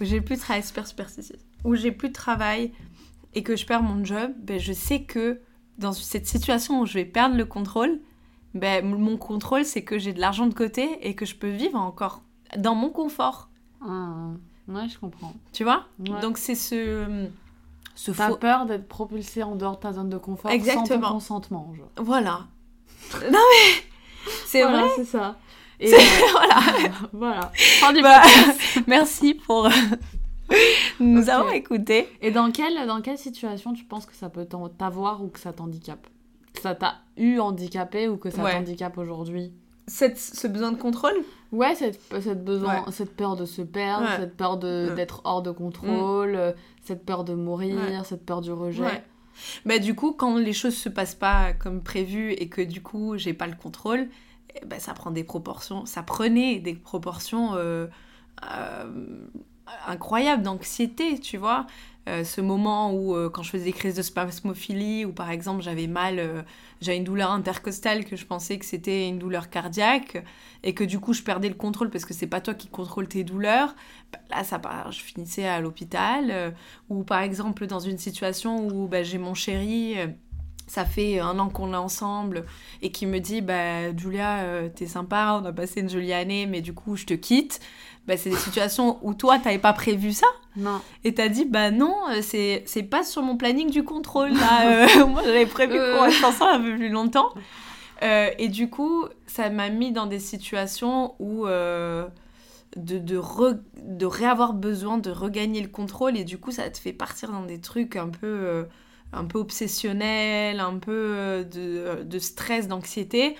où j'ai plus de travail super superstitieuse, où j'ai plus de travail et que je perds mon job, ben je sais que dans cette situation où je vais perdre le contrôle, ben, mon contrôle, c'est que j'ai de l'argent de côté et que je peux vivre encore dans mon confort. Ah, ouais, je comprends. Tu vois? Ouais. Donc c'est ce, ce T'as faux... peur d'être propulsé en dehors de ta zone de confort sans Exactement. ton consentement, genre. Voilà. non mais c'est Voilà, vrai. c'est ça. Et euh, voilà. voilà. Bah, merci pour nous Ok. avoir écoutés. Et dans quelle, dans quelle situation tu penses que ça peut t'avoir ou que ça t'handicape? Que ça t'a eu handicapé ou que ça Ouais. t'handicape aujourd'hui? Cette, ce besoin de contrôle? Ouais, cette, cette, besoin, Ouais. cette peur de se perdre, Ouais. cette peur Ouais. d'être hors de contrôle, euh, cette peur de mourir, cette peur du rejet. Bah, du coup, quand les choses se passent pas comme prévu et que du coup, j'ai pas le contrôle, eh ben, ça prend des proportions, ça prenait des proportions euh, euh, incroyables d'anxiété, tu vois. Euh, ce moment où, euh, quand je faisais des crises de spasmophilie, ou par exemple j'avais mal, euh, j'avais une douleur intercostale que je pensais que c'était une douleur cardiaque, et que du coup je perdais le contrôle parce que c'est pas toi qui contrôle tes douleurs, bah, là ça part, je finissais à l'hôpital. euh, ou par exemple dans une situation où bah, j'ai mon chéri, ça fait un an qu'on est ensemble, et qui me dit bah Julia, t'es sympa, on a passé une jolie année, mais du coup je te quitte. Bah, c'est des situations où toi t'avais pas prévu ça. Non. et t'as dit bah non euh, c'est pas sur mon planning du contrôle là. Euh, moi j'avais prévu qu'on Euh. reste ensemble un peu plus longtemps. Euh, et du coup ça m'a mis dans des situations où euh, de, de, re- de réavoir besoin de regagner le contrôle. Et du coup ça te fait partir dans des trucs un peu un peu obsessionnels un peu de, de stress d'anxiété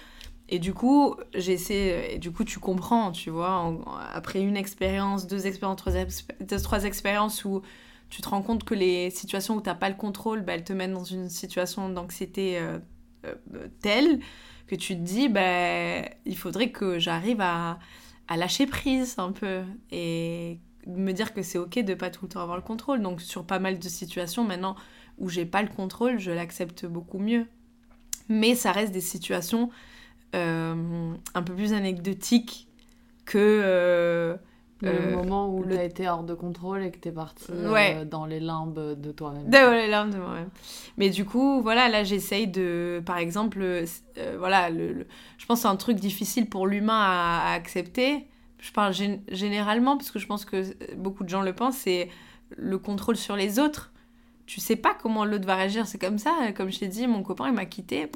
et du coup, j'essaie, et du coup, tu comprends, tu vois, après une expérience, deux expériences, trois, trois expériences où tu te rends compte que les situations où tu n'as pas le contrôle, bah, elles te mettent dans une situation d'anxiété euh, euh, telle que tu te dis, bah, il faudrait que j'arrive à, à lâcher prise un peu et me dire que c'est ok de pas tout le temps avoir le contrôle. Donc, sur pas mal de situations maintenant où j'ai pas le contrôle, je l'accepte beaucoup mieux. Mais ça reste des situations un peu plus anecdotiques que. euh, Le Euh, moment où le- t'as été hors de contrôle et que t'es parti euh, Ouais. dans les limbes de toi-même. Ouais, les larmes de moi-même. Mais du coup, voilà, là, j'essaye de, par exemple, euh, euh, voilà, le, le- je pense que c'est un truc difficile pour l'humain à, à accepter. Je parle gén- généralement parce que je pense que beaucoup de gens le pensent, c'est le contrôle sur les autres. Tu sais pas comment l'autre va réagir, c'est comme ça. Comme je t'ai dit, mon copain, il m'a quitté.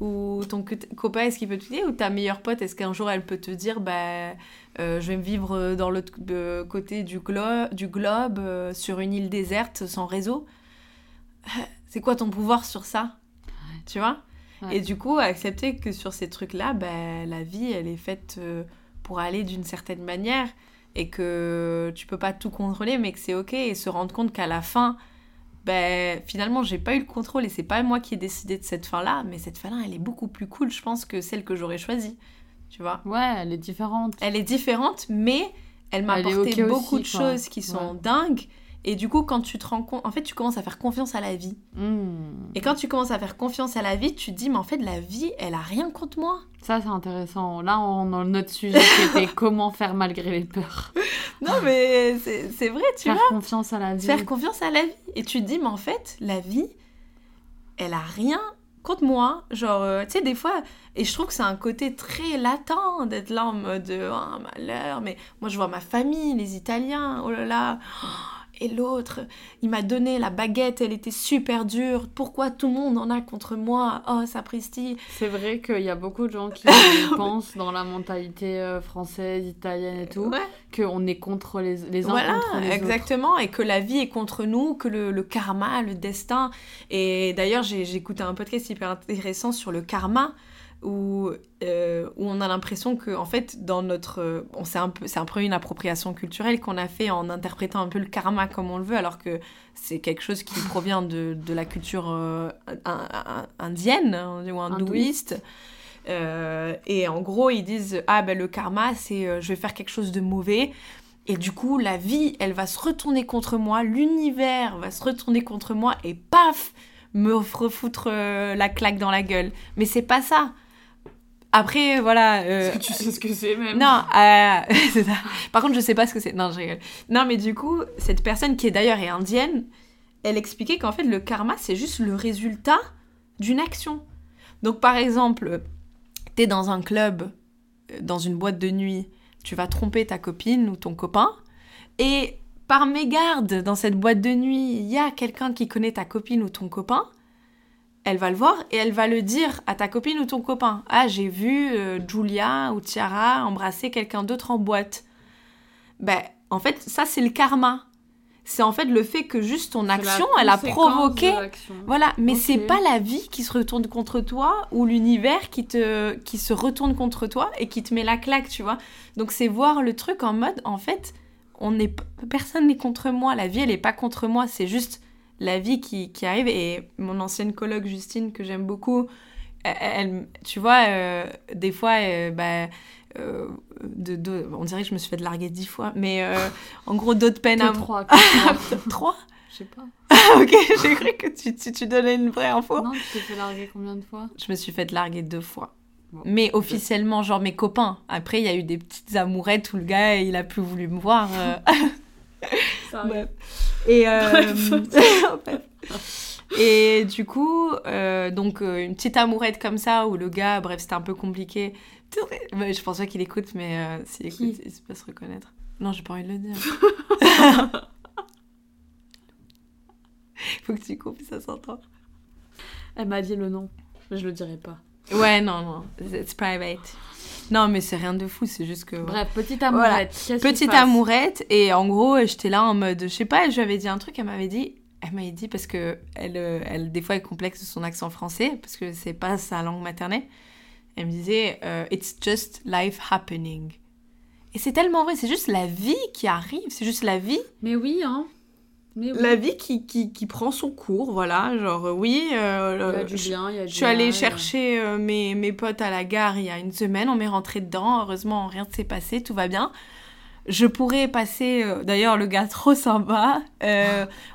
Ou ton co- copain, est-ce qu'il peut te quitter Ou ta meilleure pote, est-ce qu'un jour elle peut te dire, bah, euh, je vais me vivre dans l'autre euh, côté du, glo- du globe, euh, sur une île déserte, sans réseau? C'est quoi ton pouvoir sur ça? Tu vois? Ouais. Et du coup, accepter que sur ces trucs-là, bah, la vie, elle est faite pour aller d'une certaine manière et que tu peux pas tout contrôler, mais que c'est ok et se rendre compte qu'à la fin, ben finalement, j'ai pas eu le contrôle et c'est pas moi qui ai décidé de cette fin-là, mais cette fin-là, elle est beaucoup plus cool, je pense, que celle que j'aurais choisie. Tu vois? Ouais, elle est différente. Elle est différente, mais elle m'a apporté beaucoup aussi, de quoi. choses qui sont Ouais. dingues. Et du coup, quand tu te rends compte, en fait, tu commences à faire confiance à la vie. Hmm. Et quand tu commences à faire confiance à la vie, tu te dis, mais en fait, la vie, elle a rien contre moi. Ça, c'est intéressant. Là, on a notre sujet qui était comment faire malgré les peurs. Non, mais c'est vrai, tu Faire vois. confiance à la vie. Faire confiance à la vie. Et tu te dis, mais en fait, la vie, elle a rien contre moi. Genre, euh, tu sais, des fois, et je trouve que c'est un côté très latent d'être là en mode, oh, malheur, mais moi, je vois ma famille, les Italiens, oh là là. Et l'autre, il m'a donné la baguette, elle était super dure. Pourquoi tout le monde en a contre moi? Oh, sapristi. C'est vrai qu'il y a beaucoup de gens qui pensent dans la mentalité euh, française, italienne et tout, Ouais. qu'on est contre les, les uns Voilà, contre les autres. exactement, et que la vie est contre nous, que le, le karma, le destin. Et d'ailleurs, j'ai j'ai écouté un podcast hyper intéressant sur le karma, où, euh, où on a l'impression que, en fait, dans notre. euh, on C'est un, peu- c'est un peu une appropriation culturelle qu'on a fait en interprétant un peu le karma comme on le veut, alors que c'est quelque chose qui provient de, de la culture euh, in- in- indienne hein, ou hindouiste. Euh, et en gros, ils disent Ah, ben le karma, c'est euh, je vais faire quelque chose de mauvais. Et du coup, la vie, elle va se retourner contre moi, l'univers va se retourner contre moi et paf, me refoutre euh, la claque dans la gueule. Mais c'est pas ça. Après, voilà. euh, Est-ce que tu sais ce que c'est même? Non, euh, c'est ça. Par contre, je sais pas ce que c'est. Non, je rigole. Non, mais du coup, cette personne qui est d'ailleurs est indienne, elle expliquait qu'en fait, le karma, c'est juste le résultat d'une action. Donc, par exemple, t'es dans un club, euh, dans une boîte de nuit, tu vas tromper ta copine ou ton copain, et par mégarde, dans cette boîte de nuit, il y a quelqu'un qui connaît ta copine ou ton copain, elle va le voir et elle va le dire à ta copine ou ton copain. Ah, j'ai vu euh, Julia ou Tiara embrasser quelqu'un d'autre en boîte. Ben, en fait, ça, c'est le karma. C'est en fait le fait que juste ton action, elle a provoqué. Voilà, mais c'est pas la vie qui se retourne contre toi ou l'univers qui te qui se retourne contre toi et qui te met la claque, tu vois. Donc c'est voir le truc en mode en fait, on est personne n'est contre moi, la vie elle est pas contre moi, c'est juste la vie qui, qui, arrive. Et mon ancienne colloque Justine, que j'aime beaucoup, elle, tu vois, euh, des fois, euh, bah, euh, de, on dirait que je me suis fait larguer dix fois, mais en gros, d'autres peines à Trois. Trois? Je sais pas. ok, j'ai cru que tu, tu, tu, donnais une vraie info. Non, tu t'es fait larguer combien de fois? Je me suis fait larguer deux fois. mais officiellement, genre mes copains. Après, il y a eu des petites amourettes où le gars, il a plus voulu me voir. Et, euh, et du coup, euh, donc euh, une petite amourette comme ça où le gars, bref, c'était un peu compliqué. je pense pas qu'il écoute, mais s'il écoute, il peut se reconnaître. Non, j'ai pas envie de le dire. Faut que tu coupes, ça s'entend. Elle m'a dit le nom, je le dirai pas. Ouais, non, non, it's private. Non, mais c'est rien de fou, c'est juste que. Bref, petite amourette. Petite amourette, et en gros, j'étais là en mode, je sais pas, je lui avais dit un truc, elle m'avait dit, elle m'avait dit parce que elle, euh, elle, des fois, elle complexe son accent français parce que c'est pas sa langue maternelle. Elle me disait, euh, it's just life happening. Et c'est tellement vrai, c'est juste la vie qui arrive, c'est juste la vie. Mais oui, hein. La vie qui, qui, qui, prend son cours, voilà. Genre, euh, oui. Euh, bien, du Je suis allée chercher euh, mes, mes potes à la gare il y a une semaine, on m'est rentré dedans. Heureusement, rien ne s'est passé, tout va bien. Je pourrais passer. D'ailleurs, le gars trop sympa.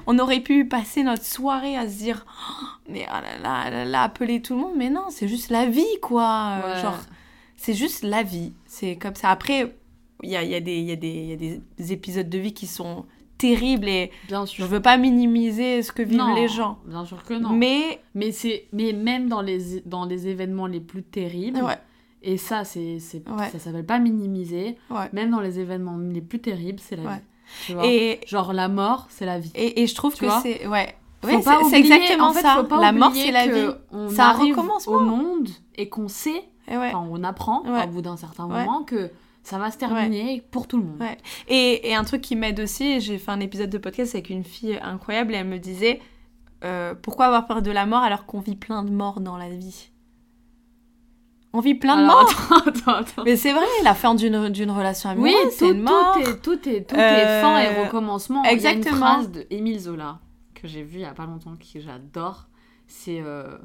on aurait pu passer notre soirée à se dire oh, Mais ah là là, là là, appeler tout le monde. Mais non, c'est juste la vie, quoi. Genre, c'est juste la vie. C'est comme ça. Après, il y a, y, a y, y a des épisodes de vie qui sont terrible et bien sûr. je veux pas minimiser ce que vivent les gens. Bien sûr que non. Mais mais c'est mais même dans les dans les événements les plus terribles. Et ça c'est c'est ça s'appelle pas minimiser. Même dans les événements les plus terribles, c'est la vie. et genre la mort, c'est la vie. Et, et je trouve que c'est ouais. c'est exactement ça. la mort, c'est la vie. ça recommence au monde et qu'on sait, on apprend au bout d'un certain moment que ça va se terminer pour tout le monde. Et, et, un truc qui m'aide aussi, j'ai fait un épisode de podcast avec une fille incroyable et elle me disait euh, pourquoi avoir peur de la mort alors qu'on vit plein de morts dans la vie? On vit plein de morts. Attends, attends, Mais c'est vrai, la fin d'une relation amoureuse, oui, c'est une mort. Tout est, tout est, tout est fin et euh, recommencement. Exactement. Il y a une phrase de Émile Zola que j'ai vue il y a pas longtemps, que j'adore. C'est euh,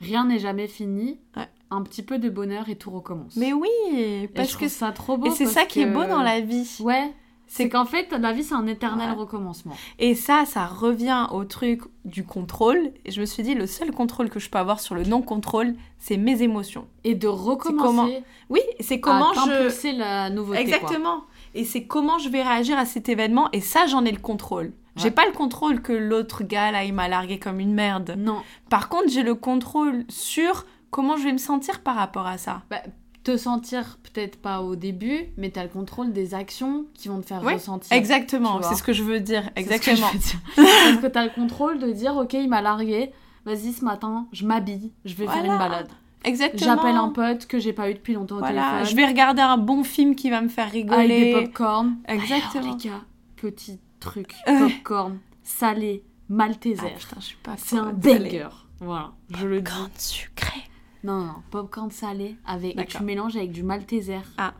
Rien n'est jamais fini. Ouais un petit peu de bonheur et tout recommence. Mais oui, parce que ça trop beau. Et c'est ça qui est beau dans la vie. Ouais. C'est qu'en fait, la vie, c'est un éternel recommencement. Et ça, ça revient au truc du contrôle. Et je me suis dit, le seul contrôle que je peux avoir sur le non-contrôle, c'est mes émotions. Et de recommencer. Comment... Oui, c'est comment à je. la nouveauté. Exactement. Et c'est comment je vais réagir à cet événement. Et ça, j'en ai le contrôle. J'ai pas le contrôle que l'autre gars, là, il m'a largué comme une merde. Non. Par contre, j'ai le contrôle sur comment je vais me sentir par rapport à ça? Bah, Te sentir peut-être pas au début, mais tu as le contrôle des actions qui vont te faire ressentir. Exactement, c'est ce que je veux dire. Exactement. Parce que tu as le contrôle de dire, ok, il m'a largué, vas-y ce matin, je m'habille, je vais faire une balade. Exactement. J'appelle un pote que j'ai pas eu depuis longtemps au téléphone. Je vais regarder un bon film qui va me faire rigoler. Avec des popcorn. Exactement. Alors, les gars, petit truc, popcorn, salé, malteser. Ah, putain, je suis pas C'est un banger. Voilà, je le dis. sucré. Non, non, popcorn salé avec, et tu mélanges avec du malteser. Ah.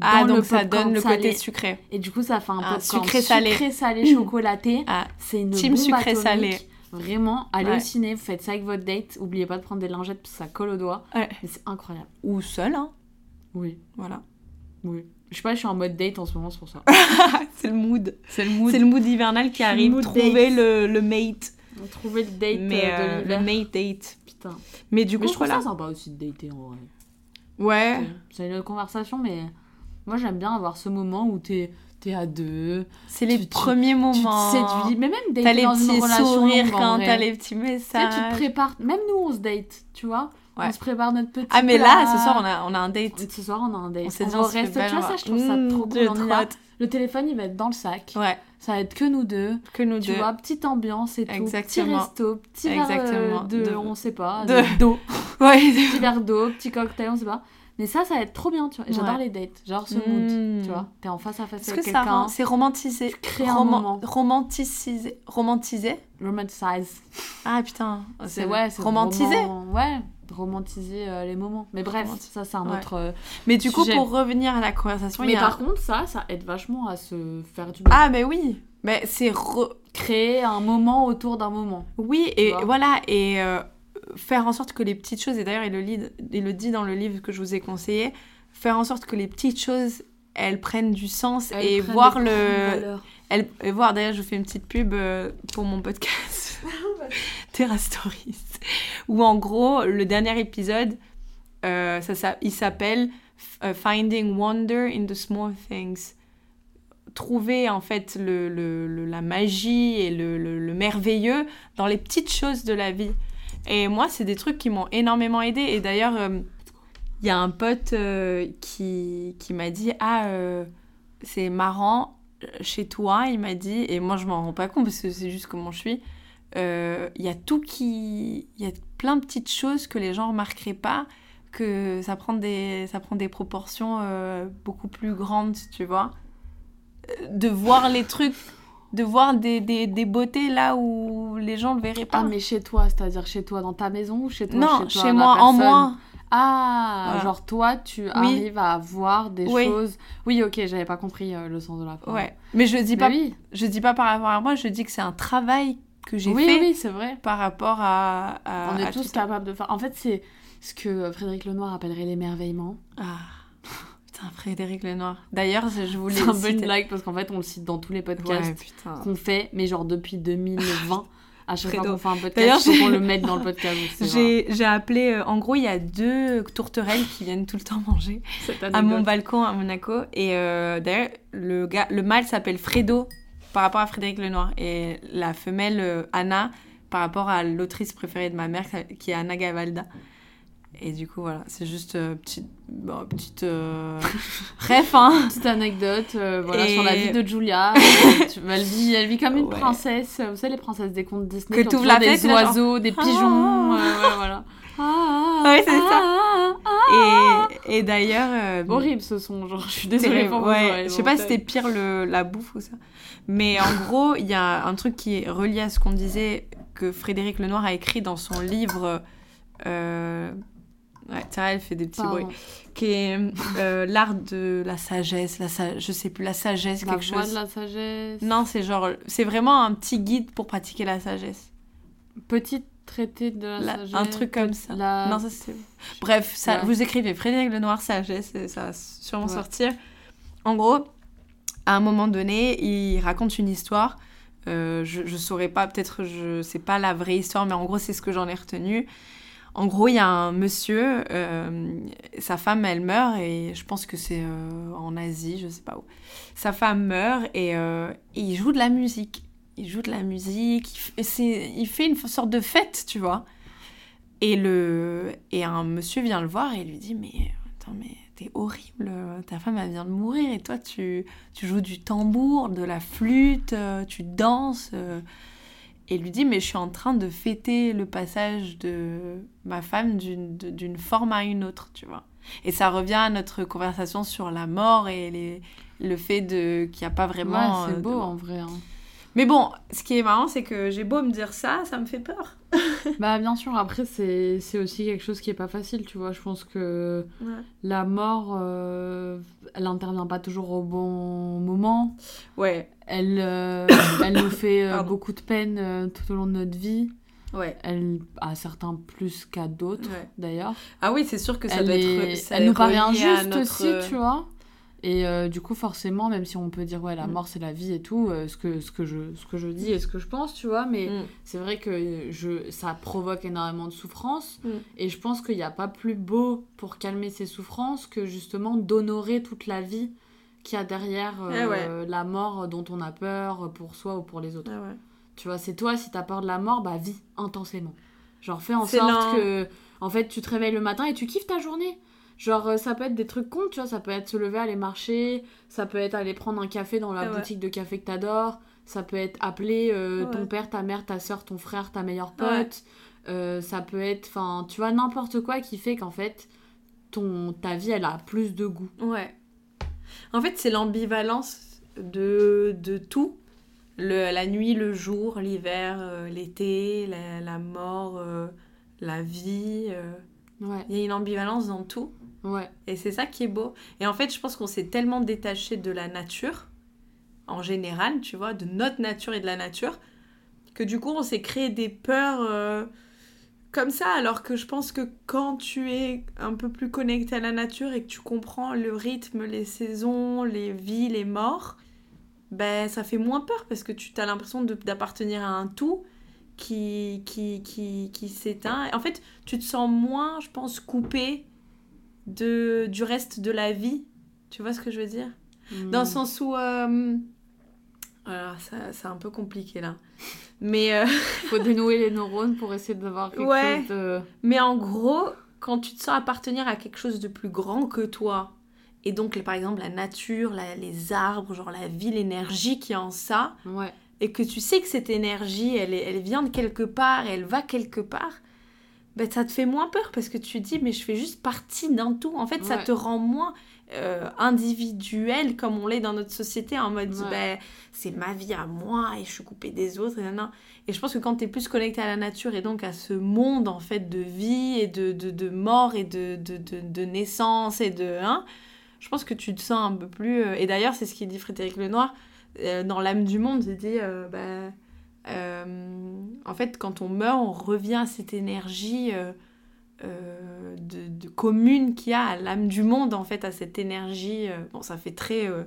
Ah, donc ça donne le côté sucré. Et du coup, ça fait un ah, popcorn sucré salé, sucré -salé chocolaté. Ah. C'est une Team sucré salé. Vraiment, allez au ciné, vous faites ça avec votre date. Oubliez pas de prendre des lingettes parce que ça colle au doigt. Ouais. C'est incroyable. Ou seul, hein. Oui. Voilà. Oui. Je sais pas, je suis en mode date en ce moment, c'est pour ça. c'est le mood. C'est le mood. C'est le mood hivernal qui arrive. Trouver le, le mate. Trouver le date Mais, euh, Le mate date. Mais du coup, je trouve ça sympa aussi de dater en vrai. Ouais. C'est une autre conversation, mais moi j'aime bien avoir ce moment où t'es es à deux. C'est les premiers moments. Tu te mais même dater dans une relation sourires quand t'as les petits messages. Tu, tu te prépares. Même nous, on se date, tu vois. Ouais. On se prépare notre petit Ah, mais là, ce soir, on a, on a un date. Ce soir, on a un date. On s'est dit, on se belle, Tu vois, ça, je trouve ça Mmh, trop j'ai cool. On. Le téléphone, il va être dans le sac. Ouais, Ça va être que nous deux. que nous Tu deux. vois, petite ambiance et tout. Petit Exactement. resto, petit verre Exactement. euh, de, De- on sait pas, de- de- d'eau. Ouais. petit verre d'eau, petit cocktail, on sait pas. Mais ça, ça va être trop bien, tu vois. J'adore Ouais. les dates. Genre ce Mmh. mood, tu vois. T'es en face à face avec que quelqu'un. c'est romantisé? Un Roman- moment. Romanticisé? Romantisé? Romanticize. Ah putain. C'est ouais, c'est romantisé? roman- Ouais, romantiser euh, les moments. Mais bref, ça, c'est un autre. euh, Mais du coup, pour revenir à la conversation, il Mais y a par contre, ça, ça aide vachement à se faire du bien. Ah, mais oui. Mais c'est re- Créer un moment autour d'un moment. Oui, et voilà, et euh, faire en sorte que les petites choses, et d'ailleurs il, le lit- il le dit dans le livre que je vous ai conseillé, faire en sorte que les petites choses, elles prennent du sens Elles et voir le... grandes valeurs. Elle, et voir, d'ailleurs je vous fais une petite pub pour mon podcast, Terra Stories, où en gros, le dernier épisode, euh, ça, ça, il s'appelle euh, Finding Wonder in the Small Things. Trouver en fait le, le- la magie et le, le- le merveilleux dans les petites choses de la vie. Et moi, c'est des trucs qui m'ont énormément aidé. Et d'ailleurs, euh, il y a un pote qui, qui m'a dit Ah, c'est marrant, chez toi, il m'a dit, et moi je m'en rends pas compte parce que c'est juste comment je suis. Euh, Il y a tout qui. Il y a plein de petites choses que les gens remarqueraient pas, que ça prend des, ça prend des proportions euh, beaucoup plus grandes, tu vois. Euh, De voir les trucs, de voir des, des, des beautés là où les gens le verraient pas. Ah, mais chez toi, c'est-à-dire chez toi dans ta maison ou chez toi non, chez, toi, chez moi, en moi. Ah, Voilà. genre toi, tu arrives à voir des Oui. choses. Oui, ok, j'avais pas compris euh, le sens de la phrase. Ouais, mais je dis Mais pas, oui, je dis pas par rapport à moi, je dis que c'est un travail que j'ai oui, fait oui, c'est vrai. par rapport à. à- On à est tous capables de faire. En fait, c'est ce que Frédéric Lenoir appellerait l'émerveillement. Ah, putain, Frédéric Lenoir. D'ailleurs, je voulais. C'est un peu une blague parce qu'en fait, on le cite dans tous les podcasts qu'on fait, mais genre depuis 2020. À chaque Fredo. fois qu'on fait un podcast, il faut qu'on le mette dans le podcast. J'ai appelé. euh, en gros, il y a deux tourterelles qui viennent tout le temps manger à mon balcon à Monaco. Et euh, d'ailleurs, le, gars, le mâle s'appelle Fredo par rapport à Frédéric Lenoir. Et la femelle, euh, Anna, par rapport à l'autrice préférée de ma mère, qui est Anna Gavalda. Et du coup, voilà, c'est juste euh, petite, bon, petite euh, ref, hein. Petite anecdote euh, voilà, Et- sur la vie de Julia. Euh, tu- elle, vit, elle vit comme une Ouais. princesse. Vous savez, les princesses des contes Disney Que t'ouvres toujours la des oiseaux, des Ah. pigeons. euh, ouais, voilà. Ah, Ouais, c'est ça. ah. Et, et d'ailleurs. euh, Horrible ce son, genre je suis désolée pour ouais. Je sais pas si c'était pire le, la bouffe ou ça. Mais en gros, il y a un truc qui est relié à ce qu'on disait que Frédéric Lenoir a écrit dans son livre. Euh... Ouais, Tara, elle fait des petits Pardon. bruits. Qui est euh, l'art de la sagesse, la sa- je sais plus, la sagesse, La quelque voix chose. de la sagesse. Non, c'est genre, c'est vraiment un petit guide pour pratiquer la sagesse. Petit traité de la, La- sagesse. un truc comme ça. La... Non, ça c'est. Bref, ça, Ouais. vous écrivez Frédéric Lenoir sagesse, et ça va sûrement Ouais. sortir. En gros, à un moment donné, il raconte une histoire. Euh, je, je saurais pas, peut-être, je sais pas la vraie histoire, mais en gros, c'est ce que j'en ai retenu. En gros, il y a un monsieur, euh, sa femme, elle meurt, et je pense que c'est euh, en Asie, je sais pas où. Sa femme meurt, et, euh, et il joue de la musique. Il joue de la musique, il fait, c'est- il fait une sorte de fête, tu vois. Et, le, et un monsieur vient le voir et lui dit Mais attends, mais t'es horrible, ta femme elle vient de mourir et toi tu, tu joues du tambour, de la flûte, euh, tu danses. euh. Et lui dit Mais je suis en train de fêter le passage de ma femme d'une forme à une autre, tu vois. Et ça revient à notre conversation sur la mort et les, le fait de qu'il n'y a pas vraiment. Ouais, euh, c'est de beau en vrai. hein. Mais bon, ce qui est marrant, c'est que j'ai beau me dire ça, ça me fait peur. Bah bien sûr, après c'est c'est aussi quelque chose qui est pas facile, tu vois. Je pense que la mort, euh, elle intervient pas toujours au bon moment. Ouais, Elle, euh, elle nous fait euh, beaucoup de peine euh, tout au long de notre vie. ouais. Elle a certains plus qu'à d'autres, Ouais. d'ailleurs. Ah oui, c'est sûr que ça Elle, doit est- être. ça elle nous paraît à injuste notre- aussi, tu vois. Et euh, du coup, forcément, même si on peut dire ouais, la Mm. mort c'est la vie et tout, euh, ce, que, ce, que je, ce que je dis et ce que je pense, tu vois, mais Mm. c'est vrai que je, ça provoque énormément de souffrance. Mm. Et je pense qu'il n'y a pas plus beau pour calmer ces souffrances que justement d'honorer toute la vie qu'il y a derrière euh, Eh ouais. la mort dont on a peur pour soi ou pour les autres. Ouais. Tu vois, c'est toi, si t'as peur de la mort, bah vis intensément. Genre fais en sorte lent. que En fait, tu te réveilles le matin et tu kiffes ta journée. Genre, euh, ça peut être des trucs cons, tu vois, ça peut être se lever, aller marcher, ça peut être aller prendre un café dans la Ah ouais. boutique de café que t'adores, ça peut être appeler euh, Ouais. ton père, ta mère, ta soeur, ton frère, ta meilleure pote, Ouais. Euh, ça peut être, enfin, tu vois, n'importe quoi qui fait qu'en fait, ton, ta vie, elle a plus de goût. Ouais. En fait, c'est l'ambivalence de, de tout. Le, la nuit, le jour, l'hiver, euh, l'été, la, la mort, la vie. Ouais, Il y a une ambivalence dans tout. Ouais, Et c'est ça qui est beau. Et en fait, je pense qu'on s'est tellement détaché de la nature, en général, tu vois, de notre nature et de la nature, que du coup, on s'est créé des peurs euh, comme ça. Alors que je pense que quand tu es un peu plus connecté à la nature et que tu comprends le rythme, les saisons, les vies, les morts, ben ça fait moins peur parce que tu as l'impression d'appartenir à un tout qui, qui, qui, qui s'éteint. En fait, tu te sens moins, je pense, coupé de, du reste de la vie. Tu vois ce que je veux dire? Dans le sens où... euh, Alors, ça, c'est un peu compliqué là. Mais, euh, Faut dénouer les neurones pour essayer d'avoir quelque Ouais. chose de. mais en gros, quand tu te sens appartenir à quelque chose de plus grand que toi, et donc par exemple la nature, la- les arbres, genre la vie, l'énergie qui est en ça, Ouais, et que tu sais que cette énergie, elle, elle vient de quelque part, elle va quelque part, ben, ça te fait moins peur parce que tu dis, mais je fais juste partie d'un tout. En fait, ça te rend moins euh, individuel comme on l'est dans notre société, en mode, Ouais. ben, c'est ma vie à moi et je suis coupée des autres. Et, et je pense que quand tu es plus connecté à la nature et donc à ce monde, en fait, de vie et de, de, de mort et de, de, naissance et de... Hein, je pense que tu te sens un peu plus... euh, Et d'ailleurs, c'est ce qu'il dit Frédéric Lenoir euh, dans l'âme du monde, il dit, euh, bah, en fait, quand on meurt, on revient à cette énergie euh, euh, de, de commune qu'il y a à l'âme du monde, en fait, à cette énergie. euh, bon, ça fait très euh,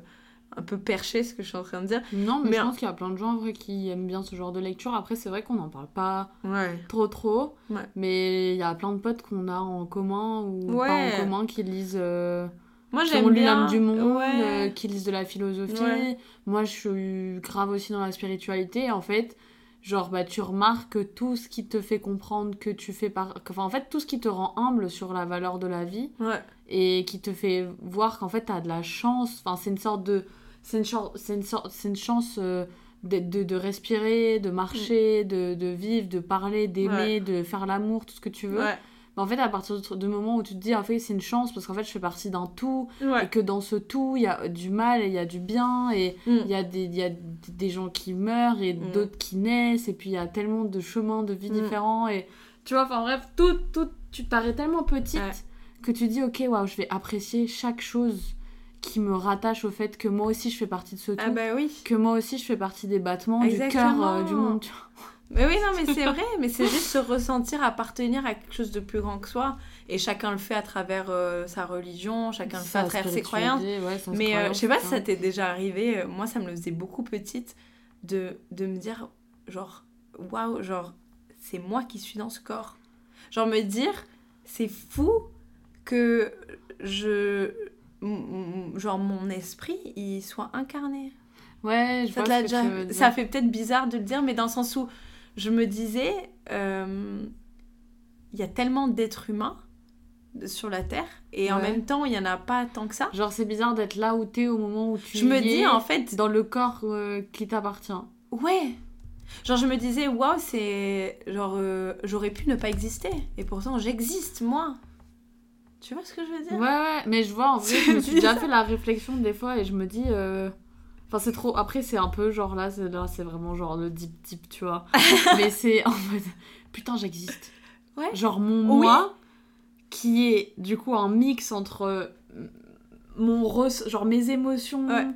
un peu perché ce que je suis en train de dire. Non, mais, Mais je pense qu'il y a plein de gens en vrai qui aiment bien ce genre de lecture. Après, c'est vrai qu'on n'en parle pas Ouais. trop trop. Ouais. Mais il y a plein de potes qu'on a en commun ou pas en commun qui lisent. euh, Moi, qui ont j'aime lu bien. l'âme du monde, euh, qui lisent de la philosophie. Moi, je suis grave aussi dans la spiritualité. En fait, genre, bah, tu remarques tout ce qui te fait comprendre que tu fais par. Enfin, en fait, tout ce qui te rend humble sur la valeur de la vie Ouais. et qui te fait voir qu'en fait, t'as de la chance. Enfin, c'est une sorte de. C'est une, chance- c'est une, sorte- c'est une chance euh, de, de, de respirer, de marcher, de, de vivre, de parler, d'aimer, de faire l'amour, tout ce que tu veux. Ouais. Mais en fait, à partir du moment où tu te dis, en fait, c'est une chance parce qu'en fait, je fais partie d'un tout et que dans ce tout, il y a du mal et il y a du bien et Mm. il y a des, y a des gens qui meurent et Mm. d'autres qui naissent et puis il y a tellement de chemins de vie Mm. différents et tu vois, enfin bref, tout, tout, tu te parais tellement petite Ouais. que tu dis, ok, waouh, je vais apprécier chaque chose qui me rattache au fait que moi aussi je fais partie de ce tout. Ah bah oui. Que moi aussi je fais partie des battements du cœur euh, du monde. tu vois. Mais oui, non, mais c'est vrai, mais c'est juste se ressentir appartenir à quelque chose de plus grand que soi. Et chacun le fait à travers euh, sa religion, chacun le fait à travers ses croyances. ouais, Mais euh, je sais pas tout si ça t'est déjà arrivé, euh, moi ça me le faisait beaucoup petite, de, de me dire, genre, waouh, genre, c'est moi qui suis dans ce corps. Genre me dire, c'est fou que je. Genre mon esprit, il soit incarné. Ouais, je Ça, vois ce que déjà- tu veux dire. ça fait peut-être bizarre de le dire, mais dans le sens où je me disais, euh, il y a tellement d'êtres humains sur la Terre, et en même temps, il y en a pas tant que ça. Genre, c'est bizarre d'être là où t'es au moment où tu Je me dis, en fait, dans le corps euh, qui t'appartient. ouais. Genre, je me disais, waouh, c'est. Genre, euh, j'aurais pu ne pas exister, et pourtant, j'existe, moi. Tu vois ce que je veux dire? Ouais, ouais, mais je vois, en vrai, je me suis déjà fait la réflexion des fois et je me dis. euh, Enfin, c'est trop. Après, c'est un peu genre là, c'est là, c'est vraiment genre le deep deep, tu vois. mais c'est en mode. Putain, j'existe. Ouais. Genre mon Oui. moi, qui est du coup un mix entre euh, mon res- genre mes émotions, Ouais.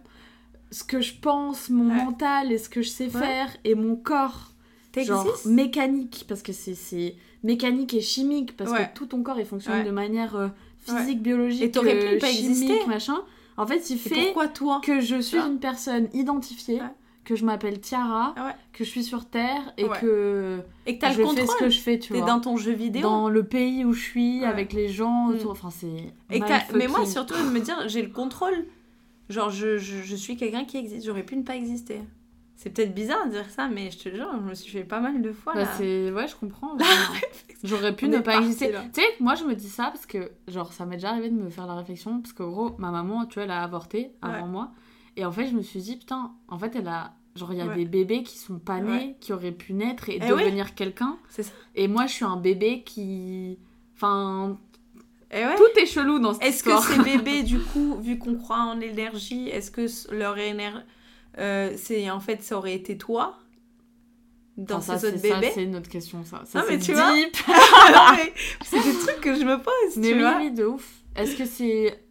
ce que je pense, mon Ouais. mental et ce que je sais faire, et mon corps. genre mécanique parce que c'est c'est mécanique et chimique parce que tout ton corps il fonctionne de manière euh, physique biologique Et t'aurais pu euh, ne pas chimique, exister. machin en fait il fait toi que je suis vois une personne identifiée Ouais. que je m'appelle Tiara Ah ouais. que je suis sur terre et Ouais. que Et que t'as je le fais ce que je fais tu T'es vois dans ton jeu vidéo. dans le pays où je suis avec les gens Mm. autour enfin c'est Et mais moi surtout de me dire j'ai le contrôle. Genre je, je, je suis quelqu'un qui existe, j'aurais pu ne pas exister. C'est peut-être bizarre de dire ça, mais je te jure, je me suis fait pas mal de fois. Bah, c'est... Ouais, je comprends. J'aurais pu On ne pas parti, exister. Tu sais, moi, je me dis ça parce que, genre, ça m'est déjà arrivé de me faire la réflexion. Parce que, gros, ma maman, tu vois, elle a avorté avant Ouais. moi. Et en fait, je me suis dit, putain, en fait, elle a. Genre, il y a Ouais. des bébés qui sont pas nés, Ouais. qui auraient pu naître et Eh devenir quelqu'un. C'est ça. Et moi, je suis un bébé qui. Enfin, ouais. tout est chelou dans cette Est-ce que histoire. ces bébés, du coup, vu qu'on croit en l'énergie, est-ce que leur énergie. C'est en fait, ça aurait été toi dans Enfin, ces autres bébés c'est une autre question, ça. ça Non, mais c'est tu deep. Des trucs que je me pose, Mais tu oui, vois. oui, de ouf. Est-ce que c'est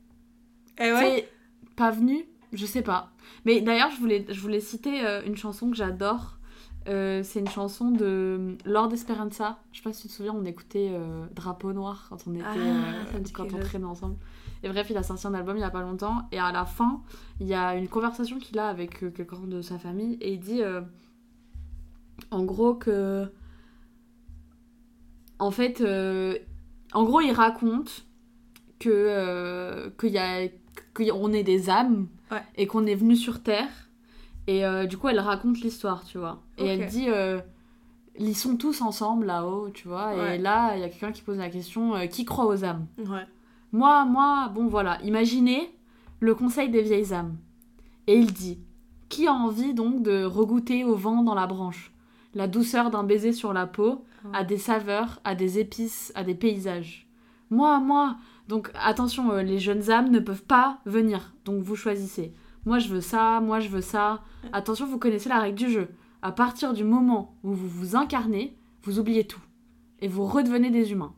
ouais. C'est pas venu? Je sais pas. Mais d'ailleurs, je voulais, je voulais citer euh, une chanson que j'adore. Euh, c'est une chanson de Lord Esperanza. Je sais pas si tu te souviens, on écoutait euh, Drapeau Noir quand on était, Ah, euh, quand on traînait ensemble. Et bref, il a sorti un album il y a pas longtemps. Et à la fin, il y a une conversation qu'il a avec euh, quelqu'un de sa famille. Et il dit, euh, en gros, que. En fait, euh, en gros, il raconte que euh, qu'il y a qu'on est des âmes Ouais. et qu'on est venu sur terre et du coup elle raconte l'histoire tu vois et elle dit ils sont tous ensemble là-haut tu vois Ouais. et là il y a quelqu'un qui pose la question euh, qui croit aux âmes? Ouais. Moi moi bon voilà imaginez le conseil des vieilles âmes et il dit qui a envie donc de regoûter au vent dans la branche? La douceur d'un baiser sur la peau à des saveurs, à des épices, à des paysages. Moi, moi. Donc attention, euh, les jeunes âmes ne peuvent pas venir. Donc vous choisissez. Moi je veux ça, moi je veux ça. Attention, vous connaissez la règle du jeu. À partir du moment où vous vous incarnez, vous oubliez tout. Et vous redevenez des humains.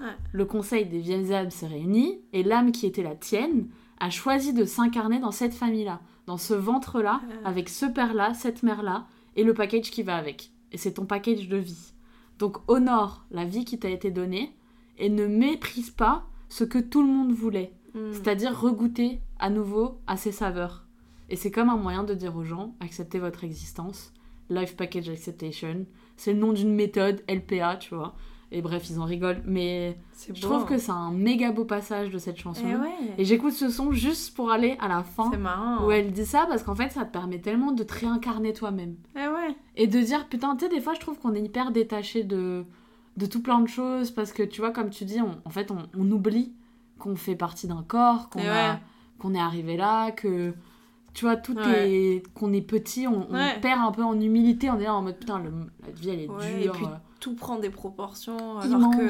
Ouais. Le conseil des vieilles âmes s'est réuni et l'âme qui était la tienne a choisi de s'incarner dans cette famille-là, dans ce ventre-là, Ouais. avec ce père-là, cette mère-là et le package qui va avec. Et c'est ton package de vie. Donc honore la vie qui t'a été donnée et ne méprise pas ce que tout le monde voulait, Mm. c'est-à-dire regoûter à nouveau à ses saveurs. Et c'est comme un moyen de dire aux gens acceptez votre existence. Life Package Acceptation, c'est le nom d'une méthode LPA, tu vois. Et bref, ils en rigolent, mais je trouve que c'est un méga beau passage de cette chanson. Eh ouais. Et j'écoute ce son juste pour aller à la fin marrant. où elle dit ça parce qu'en fait ça te permet tellement de te réincarner toi-même Eh ouais. et de dire putain tu sais des fois je trouve qu'on est hyper détaché de de tout plein de choses parce que tu vois comme tu dis on- en fait on, on oublie qu'on fait partie d'un corps qu'on a- ouais. qu'on est arrivé là que tu vois tout Ouais. est qu'on est petit on, on Ouais. perd un peu en humilité en disant en mode putain le- la vie elle est Ouais, et dure puis euh, Tout prend des proportions alors immense. que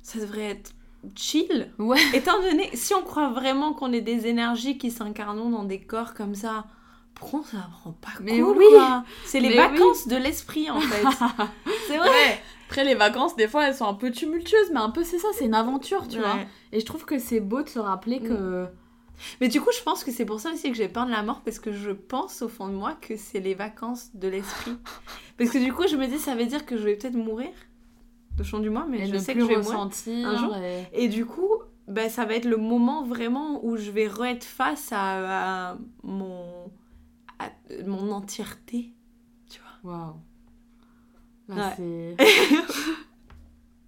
ça devrait être chill. ouais Étant donné, si on croit vraiment qu'on est des énergies qui s'incarnent dans des corps comme ça, pourquoi ça prend pas Mais cool oui. C'est les Mais vacances de l'esprit en fait. c'est vrai. Ouais. Après, les vacances, des fois, elles sont un peu tumultueuses, mais un peu, c'est ça, c'est une aventure, tu vois. Et je trouve que c'est beau de se rappeler que. Mais du coup, je pense que c'est pour ça aussi que j'ai peur de la mort parce que je pense au fond de moi que c'est les vacances de l'esprit. parce que du coup, je me dis ça veut dire que je vais peut-être mourir de chant du mois, mais et je sais que je vais mourir. un jour. et- Et du coup, ben, ça va être le moment vraiment où je vais re-être face à, à mon, à mon entièreté. Tu vois Waouh. Là, Ouais. c'est.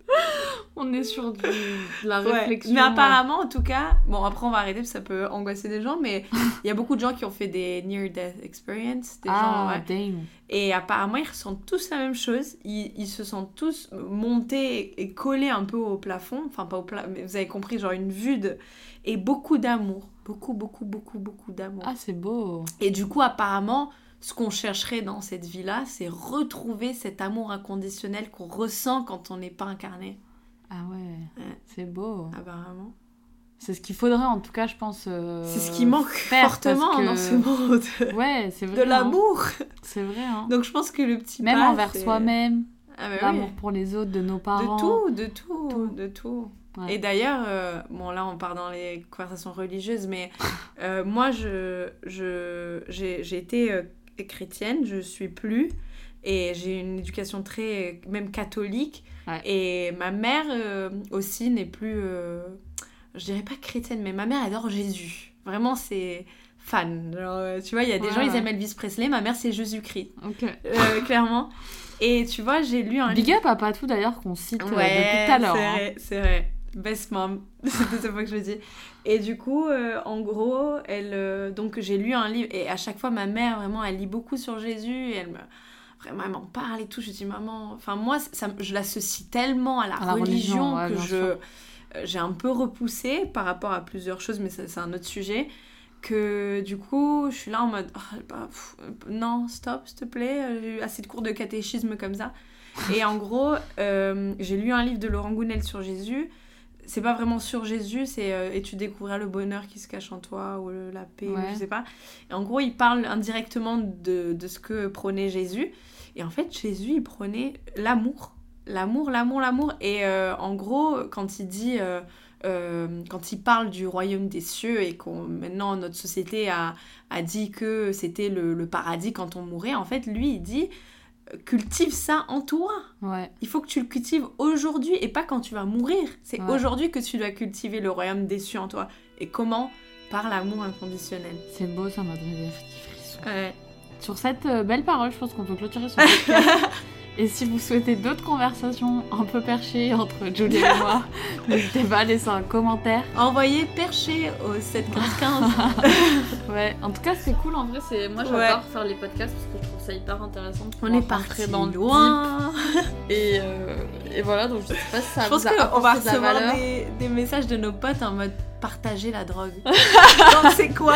On est sur du- de la Ouais. réflexion. Mais apparemment, en tout cas, bon, après on va arrêter parce que ça peut angoisser des gens, mais il y a beaucoup de gens qui ont fait des near-death experience. Des gens, Ah, ouais. damn. Et apparemment, ils ressentent tous la même chose. Ils, ils se sentent tous montés et collés un peu au plafond. Enfin, pas au plafond, mais vous avez compris, genre une vue de. Et beaucoup d'amour. Beaucoup, beaucoup, beaucoup, beaucoup d'amour. Ah, c'est beau. Et du coup, apparemment, ce qu'on chercherait dans cette vie-là, c'est retrouver cet amour inconditionnel qu'on ressent quand on n'est pas incarné. Ah ouais, Ouais. c'est beau. Apparemment. C'est ce qu'il faudrait, en tout cas, je pense. euh, c'est ce qui manque fortement que- dans ce monde. Ouais, c'est vrai. de hein. l'amour. C'est vrai. Hein. Donc je pense que le petit Même pas, envers soi-même, Ah, bah oui. l'amour pour les autres, de nos parents. De tout, de tout, Tout. de tout. Ouais. Et d'ailleurs, euh, bon là on part dans les conversations religieuses, mais euh, moi je, je, j'ai, j'ai été chrétienne, je suis plus, et j'ai une éducation très, même catholique, Ouais. et ma mère euh, aussi n'est plus, euh, je dirais pas chrétienne, mais ma mère adore Jésus. Vraiment c'est fan. Genre, euh, tu vois, il y a des Ouais, gens, ils ouais. aiment Elvis Presley, ma mère c'est Jésus-Christ, Ok. euh, clairement. Et tu vois, j'ai lu un Big up à Patou d'ailleurs qu'on cite depuis tout à l'heure. C'est hein. vrai, c'est vrai. best mom. c'est cette fois que je le dis. Et du coup, euh, en gros, elle, euh, donc j'ai lu un livre et à chaque fois ma mère vraiment, elle lit beaucoup sur Jésus et elle me vraiment elle m'en parle et tout. Je dis maman, enfin moi, ça, je l'associe tellement à la, À la religion, ouais, que je euh, j'ai un peu repoussé par rapport à plusieurs choses, mais c'est un autre sujet. Que du coup, je suis là en mode Ah, bah, pff, non, stop, s'il te plaît. euh, J'ai eu assez de cours de catéchisme comme ça. Et en gros, euh, j'ai lu un livre de Laurent Gounel sur Jésus. C'est pas vraiment sur Jésus, c'est euh, Et tu découvriras le bonheur qui se cache en toi, ou le- la paix, ou Ouais. je sais pas. Et en gros, il parle indirectement de, de ce que prônait Jésus. Et en fait, Jésus, il prônait l'amour. L'amour, l'amour, l'amour. Et euh, en gros, quand il dit. euh, euh, quand il parle du royaume des cieux et qu'on maintenant notre société a, a dit que c'était le, le paradis quand on mourait, en fait, lui, il dit cultive ça en toi. Ouais. Il faut que tu le cultives aujourd'hui et pas quand tu vas mourir. C'est Ouais. aujourd'hui que tu dois cultiver le royaume des cieux en toi. Et comment? Par l'amour inconditionnel. C'est beau, ça m'a donné des frissons. Ouais. Sur cette euh, belle parole, je pense qu'on peut clôturer ce podcast. Et si vous souhaitez d'autres conversations un peu perchées entre Julie et moi, n'hésitez pas à laisser un commentaire. Envoyez perché au 715. Ouais, en tout cas, c'est cool en vrai. C'est moi, j'adore Ouais. faire les podcasts parce que je trouve ça hyper intéressant. de On est parti dans le loin. Et, euh, et voilà, donc je sais pas si ça Je pense qu'on va recevoir des, des messages de nos potes en mode partager la drogue. Donc c'est quoi?